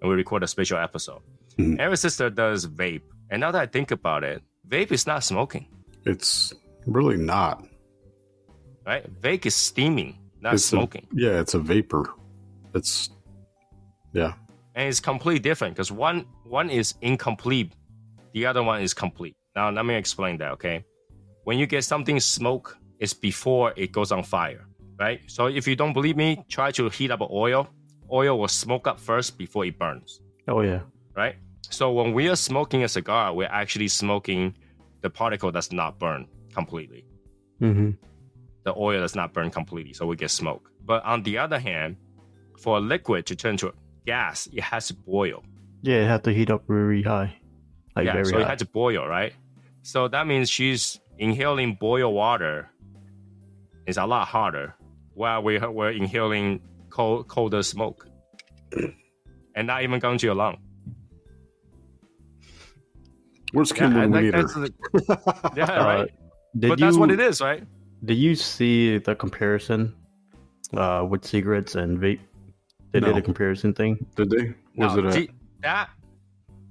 and we record a special episode. Mhm. Eric's sister does vape, and now that I think about it, vape is not smoking, It's really not. right? Vape is steaming, not It's a- smoking. Yeah, it's a vapor. It's yeah. and it's completely different because one one is incomplete, the other one is complete. Now let me explain that. Okay, when you get something smoke, it's before it goes on fire, right? So if you don't believe me, try to heat up oil. Oil will smoke up first before it burns, oh yeah. right? So when we are smoking a cigar, we're actually smoking the particle that's not burned completely. Mm-hmm. The oil does not burn completely, so we get smoke. But on the other hand, for a liquid to turn to gas, it has to boil. Yeah, it had to heat up very high, like yeah, very so high. it had to boil, right? So that means she's inhaling boiled water is a lot harder while we we're inhaling cold, colder smoke, and not even going to your lung. Where's Yeah, Kim I when we think need her? that's the- <laughs> yeah, Uh, right. Did But you, that's what it is, right? Did you see the comparison uh, with cigarettes and vape? They No. did a comparison thing. Did they? Was No, it a, see, that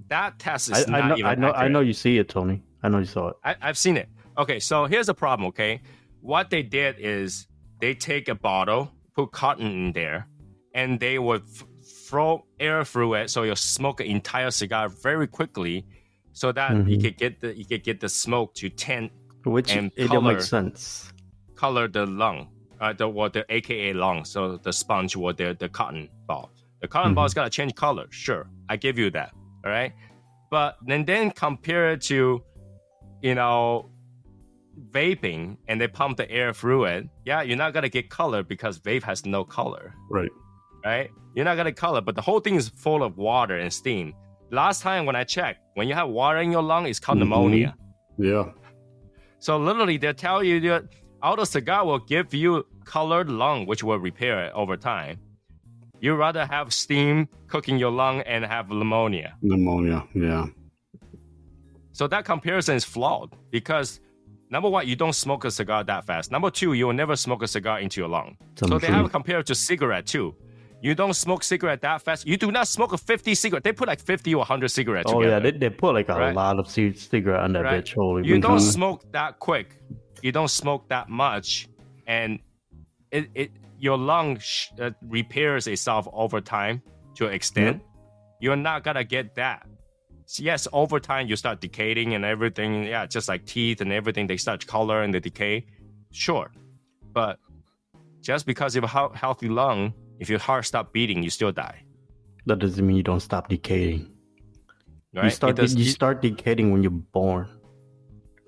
that test I, is I not know, even I know, I know you see it, Tony. I know you saw it. I, I've seen it. Okay, so here's the problem. Okay, what they did is they take a bottle, put cotton in there, and they would f- throw air through it, so you'll smoke an entire cigar very quickly, so that you Mhm. could get the you could get the smoke to tint Which And it don't make color. sense. color the lung, uh, the what the AKA lung, so the sponge or the the cotton ball. The cotton ball is gonna change color. Sure, I give you that. All right, but then then compare it to, you know, vaping, and they pump the air through it. Yeah, you're not gonna get color because vape has no color, right? right? You're not gonna color, but the whole thing is full of water and steam. Last time when I checked, when you have water in your lung, it's called Mhm. pneumonia. Yeah. So literally, they tell you that auto cigar will give you colored lung, which will repair it over time. You rather have steam cooking your lung and have pneumonia. Pneumonia. Yeah. So that comparison is flawed because number one, you don't smoke a cigar that fast. Number two, you will never smoke a cigar into your lung. Some so they have compared to cigarette too. You don't smoke cigarette that fast. You do not smoke a 50 cigarette. They put like 50 or 100 cigarettes Oh together. yeah, they, they put like a Right. lot of ci- cigarette on that Right. bitch. Holy you don't smoke that quick you don't smoke that much and it, it your lung sh- uh, repairs itself over time to an extent you're not gonna get that. So yes over time you start decaying and everything yeah just like teeth and everything they start color and they decay. Sure but just because you have a healthy lung if your heart stop beating you still die. That doesn't mean you don't stop decaying. right? You start does- you- start decaying when you're born.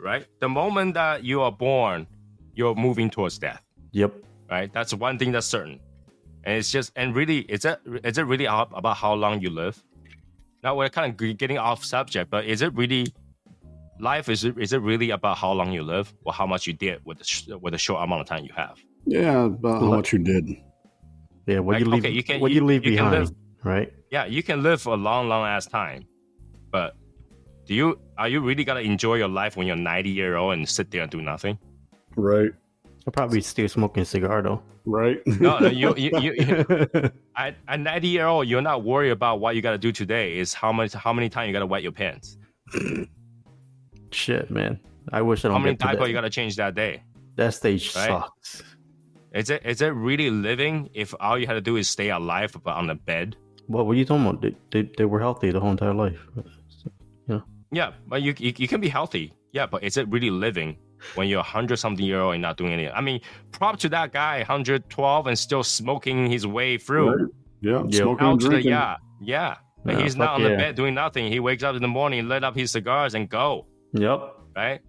Right the moment that you are born you're moving towards death Yep. right? That's one thing that's certain. And it's just, and really, is it is it really about how long you live? Now we're kind of getting off subject, but is it really life? Is it is it really about how long you live or how much you did with the with the short amount of time you have? Yeah. About how much you did. Yeah. What Like, you leave? okay, you can- what you- you leave you can behind, live- right? Yeah, you can live for a long, long ass time, but do you are you really gonna enjoy your life when you're 90 year old and sit there and do nothing? Right. I'll probably still smoking cigar though. Right. <laughs> No, no you, you, you, you <laughs> at, at 90 year old, you're not worried about what you gotta do today. Is how much how many times you gotta wet your pants. <clears throat> Shit, man. I wish I don't how many get diaper you gotta change that day? that stage right? sucks. Is it is it really living if all you had to do is stay alive but on the bed? What were you talking about? They, they, they were healthy the whole entire life. Yeah, but you, you you can be healthy. Yeah, but is it really living when you're hundred something year old and not doing anything? I mean, prop to that guy, hundred twelve and still smoking his way through Right. Yeah. Yeah. Smoking and to the yeah yeah. But Yeah, he's not on the yeah. bed doing nothing. He wakes up in the morning, lit up his cigars, and go. Yep. Right?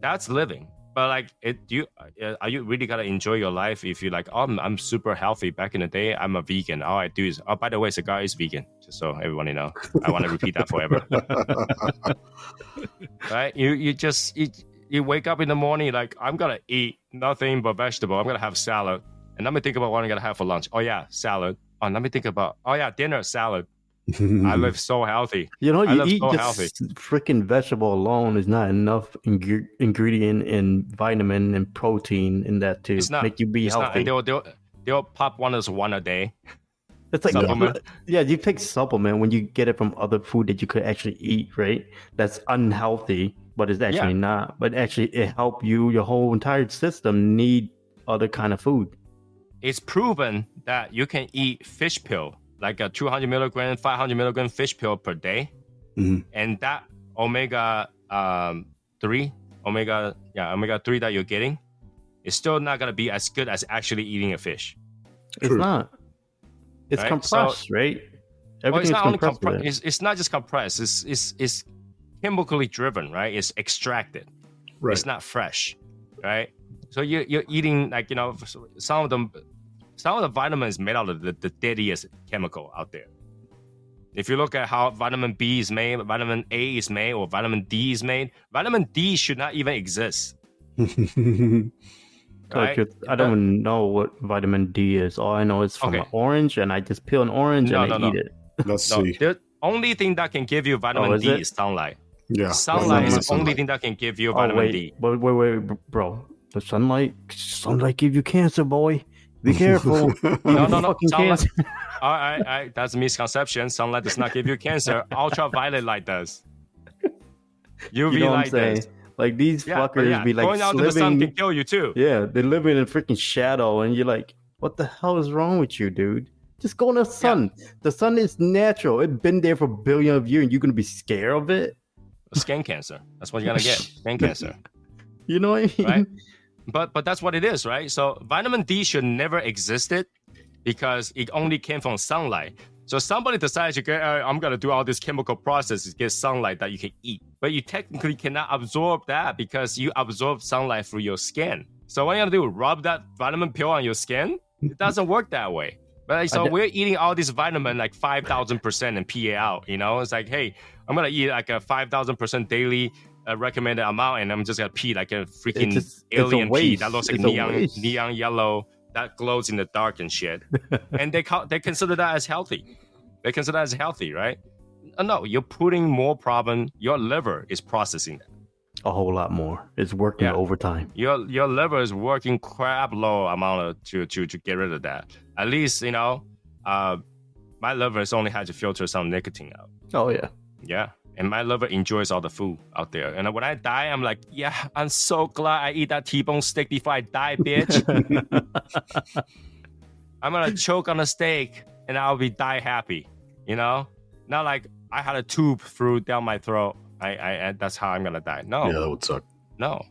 That's living. But like, it do you uh, are you really gonna enjoy your life if you like? Oh, I'm, I'm super healthy. Back in the day, I'm a vegan. All I do is oh, by the way, cigar is vegan. Just so everyone know, I want to repeat that forever. <laughs> right? You you just you, you wake up in the morning like I'm gonna eat nothing but vegetable. I'm gonna have salad, and let me think about what I'm gonna have for lunch. Oh yeah, salad. Oh, let me think about. Oh yeah, dinner salad. I <laughs> live so healthy. You know, I you eat so just freaking vegetable alone is not enough ing- ingredient and vitamin and protein in that to not. make you be It's not, healthy. they'll, they'll they'll pop one as one a day. it's like supplement. Uh, yeah, you take supplement when you get it from other food that you could actually eat, right? That's unhealthy, but it's actually not. But actually, it help you. Your whole entire system need other kind of food. It's proven that you can eat fish pill, like a 200 milligram, 500 milligram fish pill per day, Mhm. and that omega um, three, omega yeah, omega three that you're getting, is still not gonna be as good as actually eating a fish. It's True. not. It's Right? So- compressed, right? Well, it's not only compressed. compre- it's, it's not just compressed. It's it's it's chemically driven, right? It's extracted. Right. It's not fresh, right? So you you're eating like you know some of them, some of the vitamins made out of the, the deadliest chemical out there. If you look at how vitamin B is made, vitamin A is made, or vitamin D is made, vitamin D should not even exist. <laughs> Right? it's- I don't even know what vitamin D is. All I know is from Okay. an orange, and I just peel an orange No, and I no, eat it. Let's No, see. the only thing that can give you vitamin Oh, is D it? is sunlight. Yeah. Sunlight is the Sunlight. only thing that can give you Oh vitamin wait, D. wait, wait, wait, bro. The sunlight, sunlight give you cancer, boy. Be careful. <laughs> No, no, no. fucking Sunlight, cancer. all right, all right, that's a misconception. Sunlight does not give you cancer. <laughs> Ultraviolet light does. UV You know what I'm light saying? does. Like these Yeah, fuckers yeah, be like going out to the sun living. can kill you too. Yeah, they're living in freaking shadow, and you're like, what the hell is wrong with you, dude? Just go in the sun. The sun is natural. It's been there for a billion of years, and you're gonna be scared of it. Skin cancer. That's what you're gonna get. <laughs> Skin cancer. You know what I mean? Right. But but that's what it is, right? So vitamin D should never existed because it only came from sunlight. So somebody decides to get, uh, I'm gonna do all this chemical process to get sunlight that you can eat, but you technically cannot absorb that because you absorb sunlight through your skin. So what you gonna do? Rub that vitamin pill on your skin? It doesn't work that way. But like, so d- we're eating all this vitamin like five thousand percent and PA out. You know, it's like, hey, I'm gonna eat like a five thousand percent daily uh, recommended amount, and I'm just gonna pee like a freaking just- it's a alien pee that looks like It's neon neon yellow that glows in the dark and shit. <laughs> and they call, they consider that as healthy. They consider that as healthy, right? Uh, No, you're putting more problem. Your liver is processing that. a whole lot more. It's working Yeah. overtime. Your your liver is working crap low amount of, to to to get rid of that. At least you know, uh, my liver has only had to filter some nicotine out. Oh yeah. Yeah. And my lover enjoys all the food out there. And when I die, I'm like, yeah, I'm so glad I eat that T-bone steak before I die, bitch. <laughs> I'm gonna choke on a steak and I'll be die happy. You know, not like I had a tube through down my throat. I, I, I that's how I'm gonna die. No, Yeah, that would suck. no.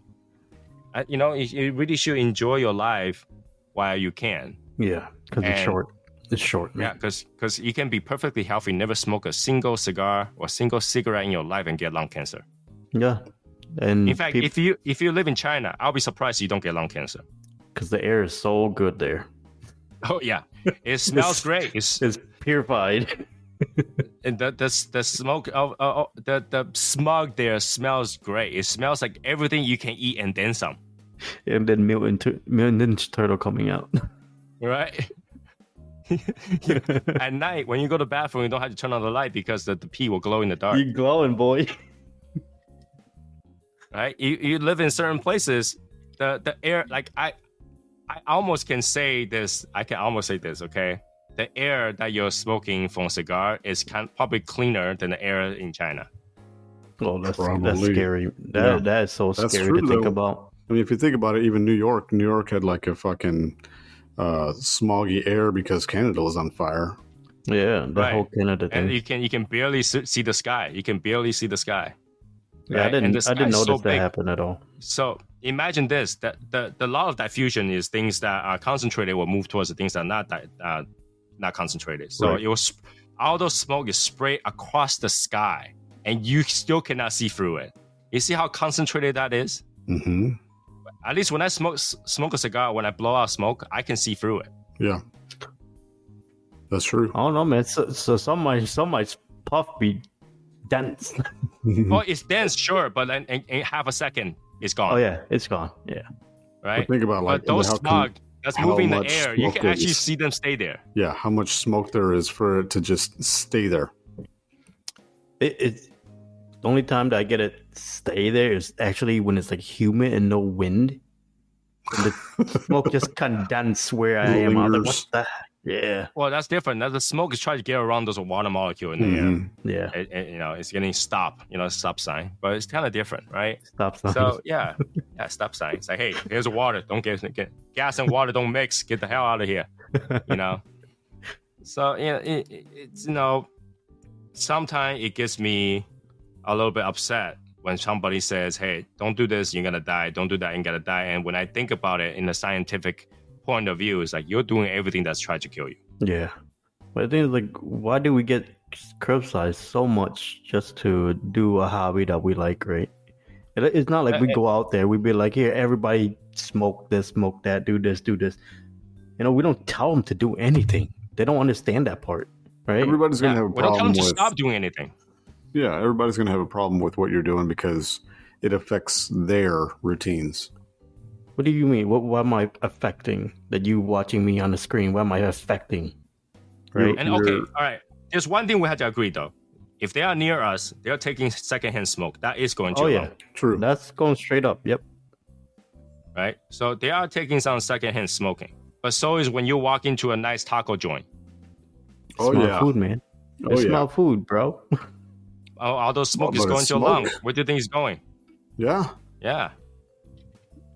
I, you know, you, you really should enjoy your life while you can. Yeah, because it's short. It's short, Yeah, because because you can be perfectly healthy, never smoke a single cigar or single cigarette in your life and get lung cancer. Yeah. And In fact, if you if you live in China, I'll be surprised you don't get lung cancer. because the air is so good there, <laughs> Oh yeah, it <laughs> smells great. It's it's purified. <laughs> and the the the smoke of uh, uh, the the smog there smells great. It smells like everything you can eat and then some. and then mutant, mutant Ninja turtle coming out. Right. <laughs> At night, when you go to the bathroom, you don't have to turn on the light because the, the pee will glow in the dark. You're glowing, boy. <laughs> right? You, you live in certain places, the the air like I I almost can say this. I can almost say this. Okay, the air that you're smoking from a cigar is kind probably cleaner than the air in China. Oh, that's that's scary. That Yeah. that is so That's scary true, to think though. about. I mean, if you think about it, even New York, New York had like a fucking uh, smoggy air because Canada was on fire. Yeah, the Right. whole Canada thing. And you can you can barely see see the sky. You can barely see the sky. yeah, I right? And didn't. I didn't notice so that big. happen at all. So imagine this: that the the law of diffusion is things that are concentrated will move towards the things that are not di- uh, not concentrated. So Right. it was all those smoke is sprayed across the sky, and you still cannot see through it. You see how concentrated that is? hmm At least when I smoke smoke a cigar, when I blow out smoke, I can see through it. Yeah. That's true. I don't know, man. So, so some might some might puff be dense. <laughs> Well, it's dense, sure, but in, in, in half a second, it's gone. oh yeah, it's gone. Yeah. right. Think about like but those how come- smog that's moving the air, you can actually is- see them stay there. yeah, how much smoke there is for it to just stay there. It, it's the only time that I get it stay there is actually when it's like humid and no wind. And the smoke just condense where I am. I'm like, what the? Yeah, Well, that's different. That the smoke is trying to get around those water molecule in the air. Mm-hmm. Yeah. It, it- you know, it's getting stop. You know, stop sign, but it's kind of different, right? Stop sign. So yeah, yeah, stop sign. It's like, hey, here's water. Don't get, get gas and water. Don't mix. Get the hell out of here. You know. so yeah, it, it, it's you know, sometimes it gives me a little bit upset when somebody says, "Hey, don't do this. You're gonna die. Don't do that. You're gonna die." And when I think about it in a scientific point of view, it's like you're doing everything that's trying to kill you. Yeah. But the thing is, like, why do we get curbside so much just to do a hobby that we like, right? It's not like we Uh, go out there, we be like, here, everybody smoke this, smoke that, do this, do this. You know, we don't tell them to do anything. They don't understand that part, right? Everybody's gonna Yeah, have a we don't tell problem them to stop doing anything. Yeah, everybody's gonna have a problem with what you're doing because it affects their routines. What do you mean? What, what am I affecting that you watching me on the screen? What am I affecting? Right? And okay, You're- all right. There's one thing we have to agree though. If they are near us, they're taking secondhand smoke. That is going to Oh, wrong, yeah. True. That's going straight up. Yep. right? So they are taking some secondhand smoking. But so is when you walk into a nice taco joint. Oh smell yeah. food, man. Oh They yeah. smell food, bro. <laughs> All, all those smoke is going it's to your smoke. lung. Where do you think it's going? Yeah. Yeah.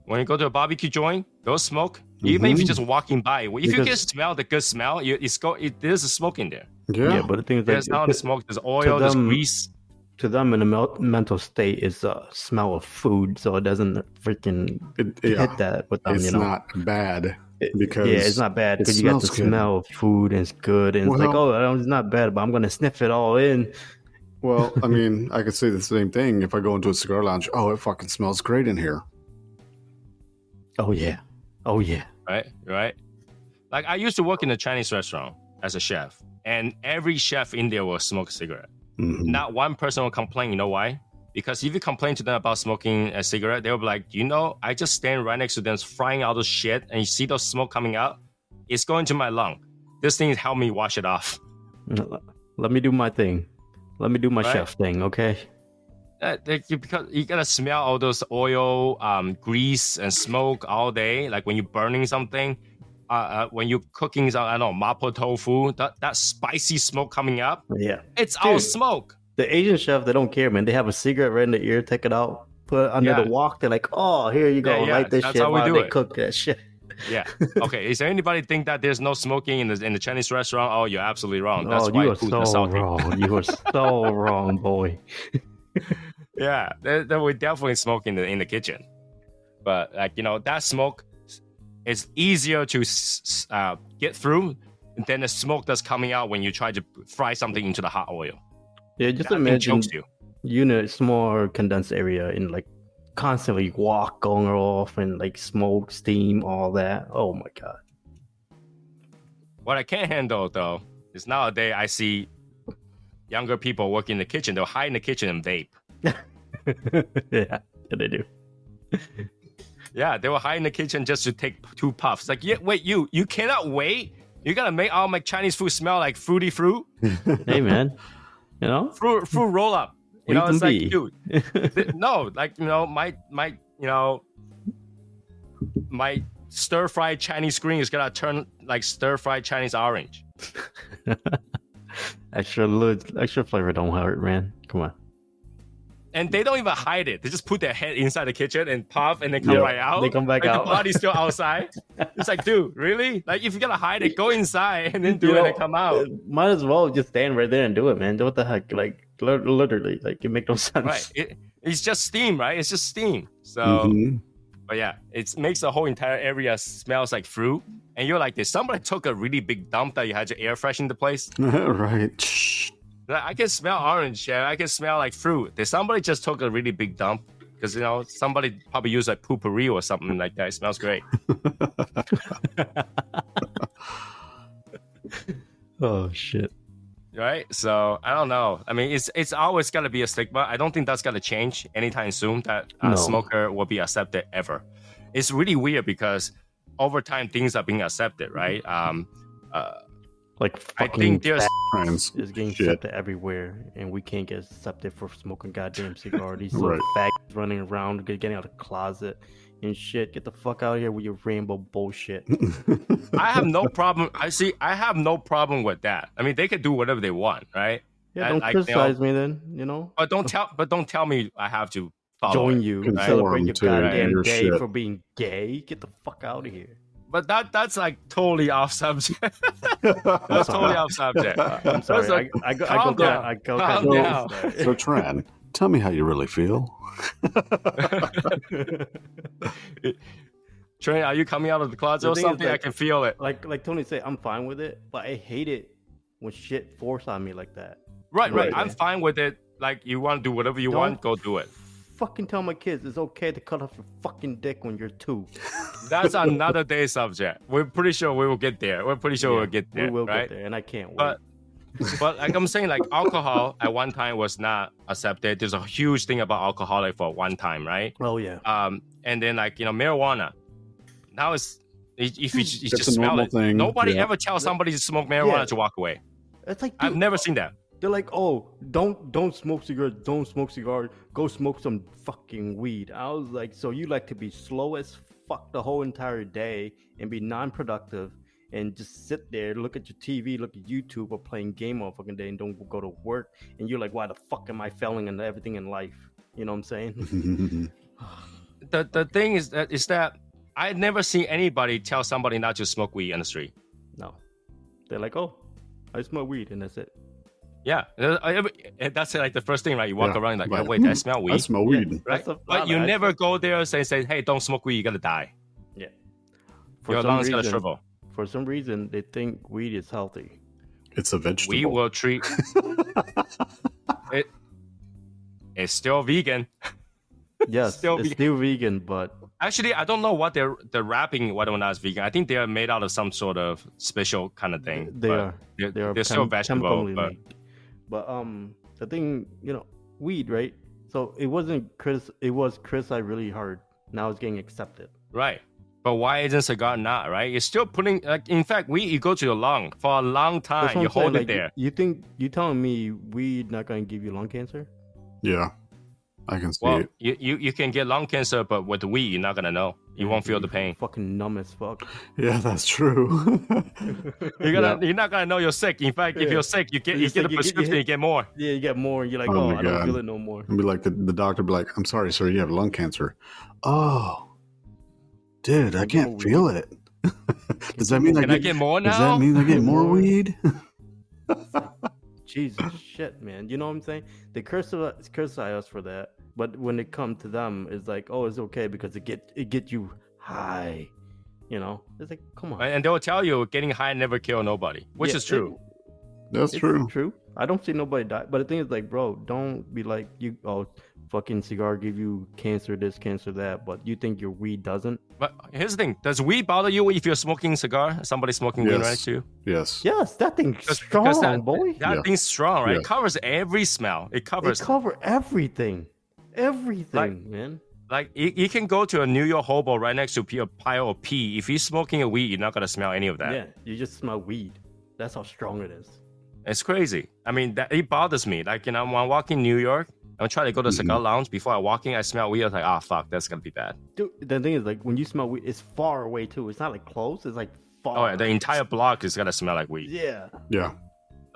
When you go to a barbecue joint, those smoke. Even if you're Mhm. just walking by, if you can smell the good smell, you, it's go. It, there's a smoke in there. Yeah. Yeah, but the thing is, There's like, not the smoke. There's oil. There's grease. to them in a mel- mental state is a smell of food, so it doesn't freaking It, yeah. hit that with them. It's you know, not bad because yeah, it's not bad because you got the good. smell of food and it's good, and it's like, oh, I don't- it's not bad, but I'm gonna sniff it all in. Well, I <laughs> mean, I could say the same thing if I go into a cigar lounge. Oh, it fucking smells great in here. Oh yeah, oh yeah. right? Right. Like I used to work in a Chinese restaurant as a chef, and every chef in there will smoke a cigarette. Mhm. Not one person will complain. You know why? Because if you complain to them about smoking a cigarette, they'll be like, you know, I just stand right next to them frying all this shit, and you see those smoke coming out. It's going to my lung. This thing helped me wash it off. Let me do my thing. Let me do my Right. chef thing, okay? Uh, they- you- because you gotta smell all those oil, um, grease, and smoke all day. Like when you're burning something, uh, uh, when you're cooking, some, I don't know, mapo tofu, that, that spicy smoke coming up, Yeah. it's all smoke. The Asian chef, they don't care, man. They have a cigarette right in the ear, take it out, put it under Yeah. the wok. They're like, oh, here you go, Yeah, yeah, light this that's shit how we while do they it. cook that shit. Yeah. Okay. Is there anybody think that there's no smoking in the in the Chinese restaurant? Oh, you're absolutely wrong. That's oh, why you are food so is salty. wrong. You are so wrong, boy. <laughs> Yeah, there, there we definitely smoke in the in the kitchen, but like you know that smoke is easier to uh, get through than the smoke that's coming out when you try to fry something into the hot oil. Yeah, just That imagine you. you in a small condensed area in like constantly walk going off and like smoke, steam, all that. Oh my god. What I can't handle though is nowadays I see younger people working in the kitchen. They'll hide in the kitchen and vape. <laughs> yeah, yeah, they do. Yeah, they will hide in the kitchen just to take two puffs. Like, yeah, wait, you you cannot wait. You gotta make all my Chinese food smell like fruity fruit, <laughs> hey man, you know? fruit fruit roll up. You know, it's like, be. dude, <laughs> th- no, like you know, my my you know, my stir fried Chinese green is gonna turn like stir fried Chinese orange. <laughs> <laughs> extra little, extra flavor don't hurt, man. Come on. And they don't even hide it. They just put their head inside the kitchen and puff, and they come Yeah, right out. they come back like out. The body's still outside. it's like, dude, really? Like, if you're gonna hide it, go inside and then do You it know, and come out. Might as well just stand right there and do it, man. What the heck? Like li- literally, like it make no <laughs> sense. right it, it's just steam right it's just steam so Mhm. but yeah it makes the whole entire area smells like fruit and you're like did somebody took a really big dump that you had to air freshen the place <laughs> right. Like, i can smell orange yeah i can smell like fruit did somebody just took a really big dump because you know somebody probably used like Poo-Pourri or something like that. It smells great. <laughs> Oh shit. Right? So I don't know. I mean, it's it's always gonna be a stigma. I don't think that's gonna change anytime soon. That a No. smoker will be accepted ever. It's really weird because over time things are being accepted, right? Um, uh, Like I think there's Trans. is getting shit. accepted everywhere, and we can't get accepted for smoking goddamn cigar. These <laughs> little Right. faggots running around, getting out of the closet and shit. Get the fuck out of here with your rainbow bullshit. <laughs> I have no problem. I see. I have no problem with that. I mean, they can do whatever they want, right? Yeah, I- don't like, you know- criticize me then. You know, But don't tell. But don't tell me I have to follow. join it. you, Conform celebrate your to goddamn your day shit. for being gay. Get the fuck out of here. But that that's like totally off subject. <laughs> that's totally off subject. I'm sorry. That's a- I, I, go, I go, down. I go, Calm kinda down. nuts so Tran, tell me how you really feel. there. <laughs> Trey, are you coming out of the closet The or thing is, something? I can feel it. like, like Tony said, I'm fine with it, but I hate it when shit force on me like that. Right, right. Right. I'm fine with it. Like you want to do whatever you Don't want, go do it. Fucking tell my kids it's okay to cut off your fucking dick when you're two. <laughs> That's another day subject. We're pretty sure we will get there. We're pretty sure Yeah, we'll get there. we will right? get there, and I can't wait. But but like I'm saying, like alcohol at one time was not accepted. There's a huge thing about alcoholic for one time, right? oh yeah, Um, and then like you know marijuana. Now it's if if you, you It's just smell it, thing, nobody yeah. ever tells somebody to smoke marijuana Yeah. to walk away. it's like I've never seen that. They're like, oh, don't don't smoke cigarettes, don't smoke cigars, go smoke some fucking weed. I was like, so you like to be slow as fuck the whole entire day and be non-productive and just sit there, look at your TV, look at YouTube, or playing game all fucking day and don't go to work. And you're like, why the fuck am I failing in everything in life? You know what I'm saying? <laughs> The the thing is that is that I've never seen anybody tell somebody not to smoke weed on the street. No, they're like, oh, I smoke weed and that's it. Yeah, Uh, uh every- uh, that's like the first thing, right? You walk Yeah, around like, right. oh, wait, I mm-hmm. smell weed, I smell weed. Yeah, right? that's a- but you never go there and say, say, hey, don't smoke weed, you're gonna die. Yeah. For Your some lungs gonna reason, shrivel. For some reason, they think weed is healthy. It's a vegetable. We will treat <laughs> it. It's still vegan. Yes, Still it's be- still vegan, but Actually, I don't know what they're they're wrapping whether or not it's vegan. I think they are made out of some sort of special kind of thing. they but are. They're, They are they're still vegetable, but made. But um, the thing, you know, weed, right? So it wasn't Chris. It was Chris. I really hard. Now it's getting accepted. right. But why isn't cigar not right? You're still putting like. In fact, weed you go to your lung for a long time. You I'm saying, hold like, it there. You think you telling me weed not going to give you lung cancer? Yeah, I can see Well, it. you, you you can get lung cancer, but with the weed, you're not gonna know. You won't feel the pain. Fucking numb as fuck. Yeah, that's true. <laughs> You're gonna you're not gonna know you're sick. In fact, if Yeah. you're sick, you get You're you get a sick, you get- you prescription, you get more. Yeah, you get more, and you're like, Oh oh, my I don't feel it no more. and be like the, the doctor be like, I'm sorry, sir, you have lung cancer. Oh, dude, I can't feel it. <laughs> Does that mean I Can I get, get more does that mean I get more weed? <laughs> Jesus shit, man. You know what I'm saying? They curse criticize, criticize us for that, but when it comes to them, it's like, oh, it's okay because it get it get you high. You know, it's like, come on. And they will tell you getting high never kill nobody, which Yeah, is true. That's It's true. True. I don't see nobody die. But the thing is, like, bro, don't be like you. Oh, fucking cigar give you cancer, this, cancer, that. But you think your weed doesn't? But here's the thing: Does weed bother you if you're smoking cigar? Somebody smoking weed Yes. right to you? Yes. Yes, that thing's strong, because that, boy. That Yeah. thing's strong, right? Yeah. It covers every smell. It They covers cover everything, everything, man. like you, you can go to a New York hobo right next to a uh, pile of pee. If he's smoking a weed, you're not gonna smell any of that. Yeah, you just smell weed. That's how strong it is. It's crazy. I mean, that it bothers me. Like you know, when I walk in New York, I'm trying to go to Mm-hmm. cigar lounge. Before I walk in, I smell weed. I was like, oh fuck, that's gonna be bad. Dude, the thing is, like, when you smell weed, it's far away too. It's not like close. It's like far. Oh, yeah, the entire block is gonna smell like weed. yeah. Yeah.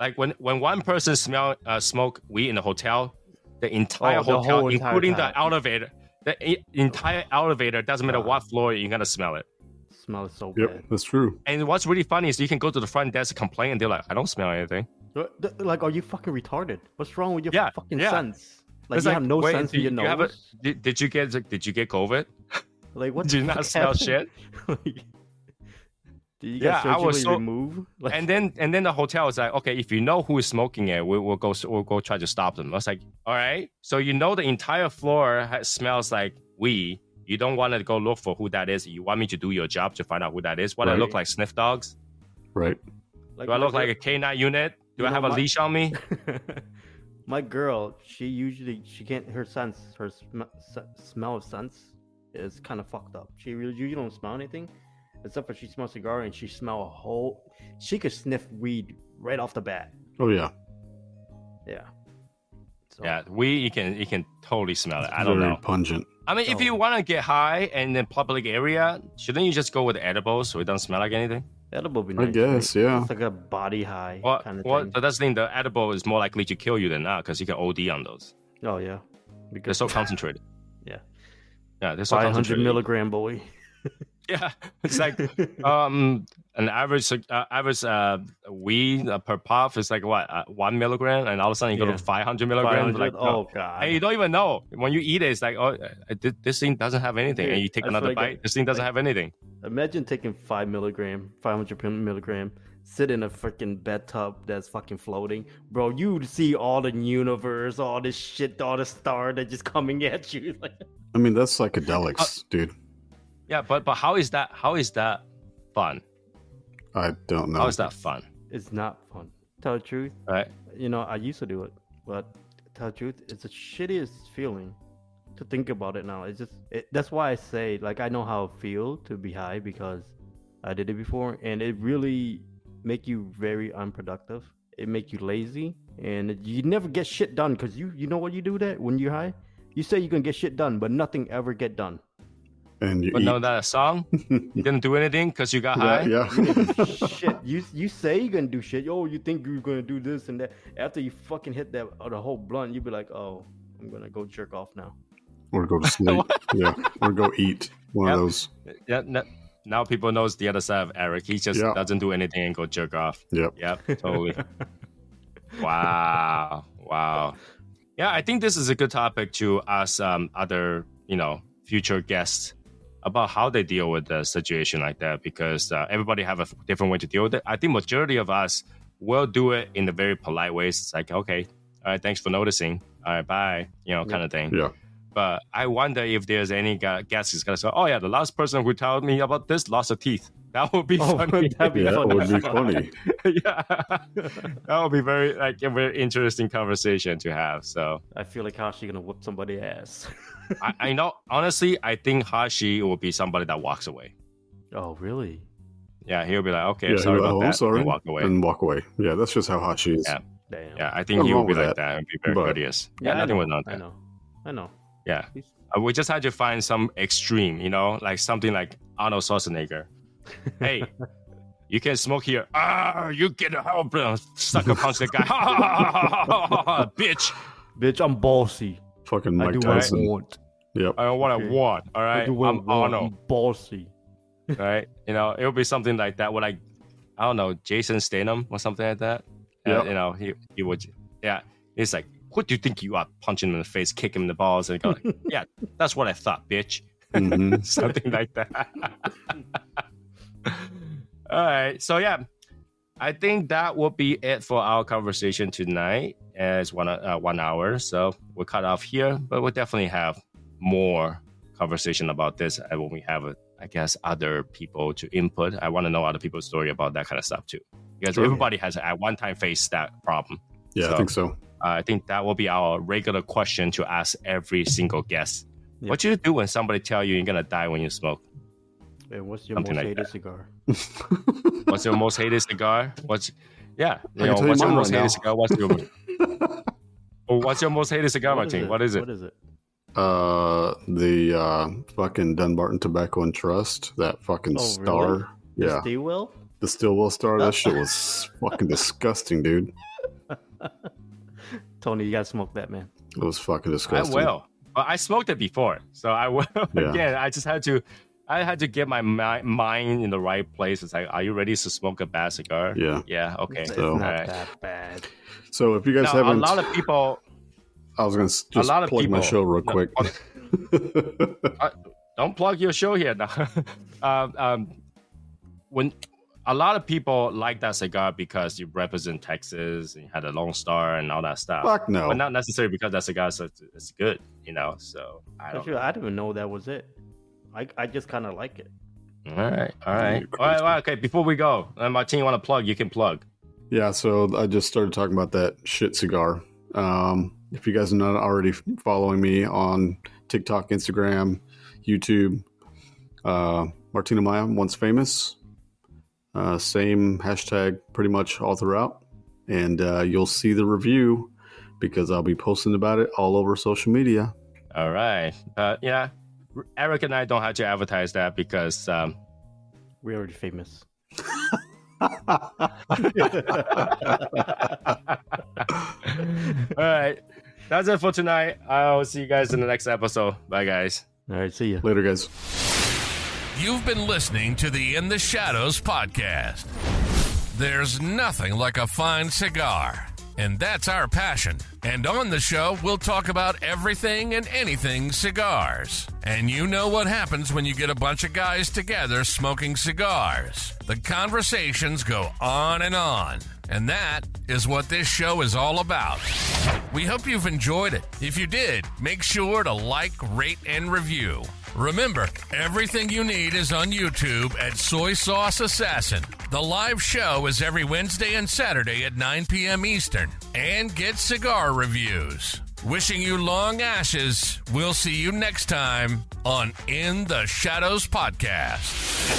Like when when one person smell uh, smoke weed in the hotel, the entire Oh, the hotel, whole entire including time. the elevator, the e- entire elevator doesn't matter what floor you're gonna smell it. Smell it so Yep. bad. That's true. And what's really funny is you can go to the front desk and complain, and they're like, "I don't smell anything." Like, are you fucking retarded? What's wrong with your Yeah, fucking yeah. sense? Like, It's you have no wait, sense do in your you- you have a- nose. did, did you get did you get COVID? <laughs> Like, what? Do you not fuck smell happened? shit? <laughs> Like, Do you Yeah, I was surgically so- remove? <laughs> Like, and then and then the hotel is like, okay, if you know who is smoking it, we, we'll go we'll go try to stop them. I was like, all right, so you know the entire floor ha- smells like weed. You don't want to go look for who that is. You want me to do your job to find out who that is. What I look like sniff dogs? Right. like Do I look like girl- a canine unit? Do You I know, have a my- leash on me? My girl, she usually she can't her sense her sm- s- smell of sense is kind of fucked up. She really usually don't smell anything, except for she smells cigar and she smell a whole. She could sniff weed right off the bat. Oh yeah. Yeah. So, Yeah, we you can you can totally smell it. I don't Very know. pungent. I mean, if you want to get high in the public area, shouldn't you just go with edibles so it doesn't smell like anything? Edible would be I guess, right? yeah. It's like a body high Well, kind of well, thing. but that's the thing. The edible is more likely to kill you than not because you can OD on those. Oh yeah, because They're so <laughs> concentrated. Yeah. Yeah, they're so 500 milligram boy. Yeah, <laughs> it's like um an average uh, average uh weed uh, per puff is like what uh, one milligram, and all of a sudden you go Yeah. to five hundred milligrams. 500? Like, oh god. and you don't even know when you eat it. It's like oh, uh, this thing doesn't have anything, and you take I another like I- bite. This thing doesn't like- have anything. Imagine taking five milligram, five hundred milligram, sit in a freaking bathtub that's fucking floating, bro. You would see all the universe, all this shit, all the star that just coming at you. <laughs> I mean, that's psychedelics, dude. Yeah, but but how is that? How is that fun? I don't know. How is that fun? it's not fun. Tell the truth, Right? you know, I used to do it, but tell the truth, it's the shittiest feeling to think about it now. It's just it, that's why I say like I know how it feel to be high because I did it before, and it really make you very unproductive. It make you lazy, and you never get shit done because you you know what you do that when you're high. You say you're gonna get shit done, but nothing ever get done. And you But eat. no, that a song. You didn't do anything because you got <laughs> high. yeah, yeah. shit, you you say you're gonna do shit. Oh, you think you're gonna do this and that. After you fucking hit that or the whole blunt, you'd be like, oh, I'm gonna go jerk off now. or go to sleep. <laughs> yeah, or go eat. One Yep. of those. Yeah. n- now people knows the other side of Eric. He just Yeah. doesn't do anything and go jerk off. Yep. Yep, totally. <laughs> wow, wow. Yeah, I think this is a good topic to ask um, other, you know, future guests about how they deal with a situation like that because uh, everybody have a different way to deal with it. I think majority of us will do it in the very polite ways. It's like, okay, all right, thanks for noticing. All right, bye, you know, kind of thing. Yeah. But I wonder if there's any gu- guest who's gonna say, "Oh yeah, the last person who told me about this lost a teeth." That would be Oh, funny. <laughs> that'd be Yeah, that funny. would be funny. <laughs> yeah, that would be very like a very interesting conversation to have. So I feel like Hashi gonna whoop somebody ass. <laughs> I, I know honestly, I think Hashi will be somebody that walks away. oh, really? Yeah, he'll be like, "Okay, Yeah, I'm sorry about "Oh, that," sorry, and walk away. and walk away. Yeah, that's just how Hashi is. Yeah. Damn. yeah, I think Nothing he will be like that. that and be very But- courteous. Yeah, I nothing know, with none. I know. I know. Yeah, Uh, we just had to find some extreme, you know, like something like Arnold Schwarzenegger. Hey, <laughs> you can smoke here. Ah, you get a help, sucker punch the guy. <laughs> Ha, ha, ha, ha, ha, ha, ha, bitch. Bitch, I'm bossy. Fucking I Mike do what I Tyson. want. Yep. I don't want Okay. to want. All I do what I I'm want. Arnold. I'm bossy. <laughs> Right, you know, it'll be something like that. With like, I don't know, Jason Statham or something like that. Yep. you know, he he would, yeah. He's like, what do you think you are? Punching him in the face, kick him in the balls, and go, like, <laughs> yeah, that's what I thought, bitch. hmm <laughs> something like that. All right. So yeah, I think that will be it for our conversation tonight. As one uh, one hour, so we'll cut off here, but we'll definitely have more conversation about this uh, when we have, uh, I guess, other people to input. I want to know other people's story about that kind of stuff too, because Sure. everybody has at one time faced that problem. Yeah, So- I think so. Uh, I think that will be our regular question to ask every single guest. Yeah. What do you do when somebody tell you you're gonna die when you smoke? And what's your Something most like hated that. cigar? What's your most hated cigar? What's yeah, you know, tell you what's your most hated cigar? What's your <laughs> oh, what's your most hated cigar, Martin? What is it? What is it? Uh, the uh, fucking Dunbarton Tobacco and Trust, that fucking Oh, star. really? The Yeah, Stillwell? the Stillwell star. That shit was <laughs> fucking disgusting, dude. <laughs> Tony, you gotta smoke that, man. It was fucking disgusting. I will. Well, I smoked it before, so I will. <laughs> Yeah. Again, I just had to. I had to get my mind in the right place. It's like, are you ready to smoke a bad cigar? Yeah. Yeah. Okay. It's, So- not Alright. that bad. So if you guys Now, haven't, a lot of people I was gonna s- just lot of plug my people- show real no, quick. <laughs> don't plug your show here <laughs> now. um, um, when a lot of people like that cigar because you represent Texas and you had a Lone Star and all that stuff. Fuck no. But not necessarily because that cigar is, is good, you know. So I don't. Actually, I didn't even know that was it. I I just kind of like it. All right, all right, all right. Well, okay, before we go, uh, Martin, you want to plug? You can plug. Yeah, so I just started talking about that shit cigar. Um, if you guys are not already following me on TikTok, Instagram, YouTube, uh, Martina Maya, once famous, uh, same hashtag pretty much all throughout. And uh, you'll see the review because I'll be posting about it all over social media. All right. Uh, yeah, Eric and I don't have to advertise that because um, We're already famous. <laughs> <laughs> all right. That's it for tonight. I'll see you guys in the next episode. Bye, guys. All right, see you Later, guys. You've been listening to the In the Shadows podcast. There's nothing like a fine cigar, and that's our passion. And on the show, we'll talk about everything and anything cigars. And you know what happens when you get a bunch of guys together smoking cigars. The conversations go on and on. And that is what this show is all about. We hope you've enjoyed it. If you did, make sure to like, rate, and review. Remember, everything you need is on YouTube at Soy Sauce Assassin. The live show is every Wednesday and Saturday at 9 p.m. Eastern. And get cigar reviews. Wishing you long ashes. We'll see you next time on In the Shadows Podcast.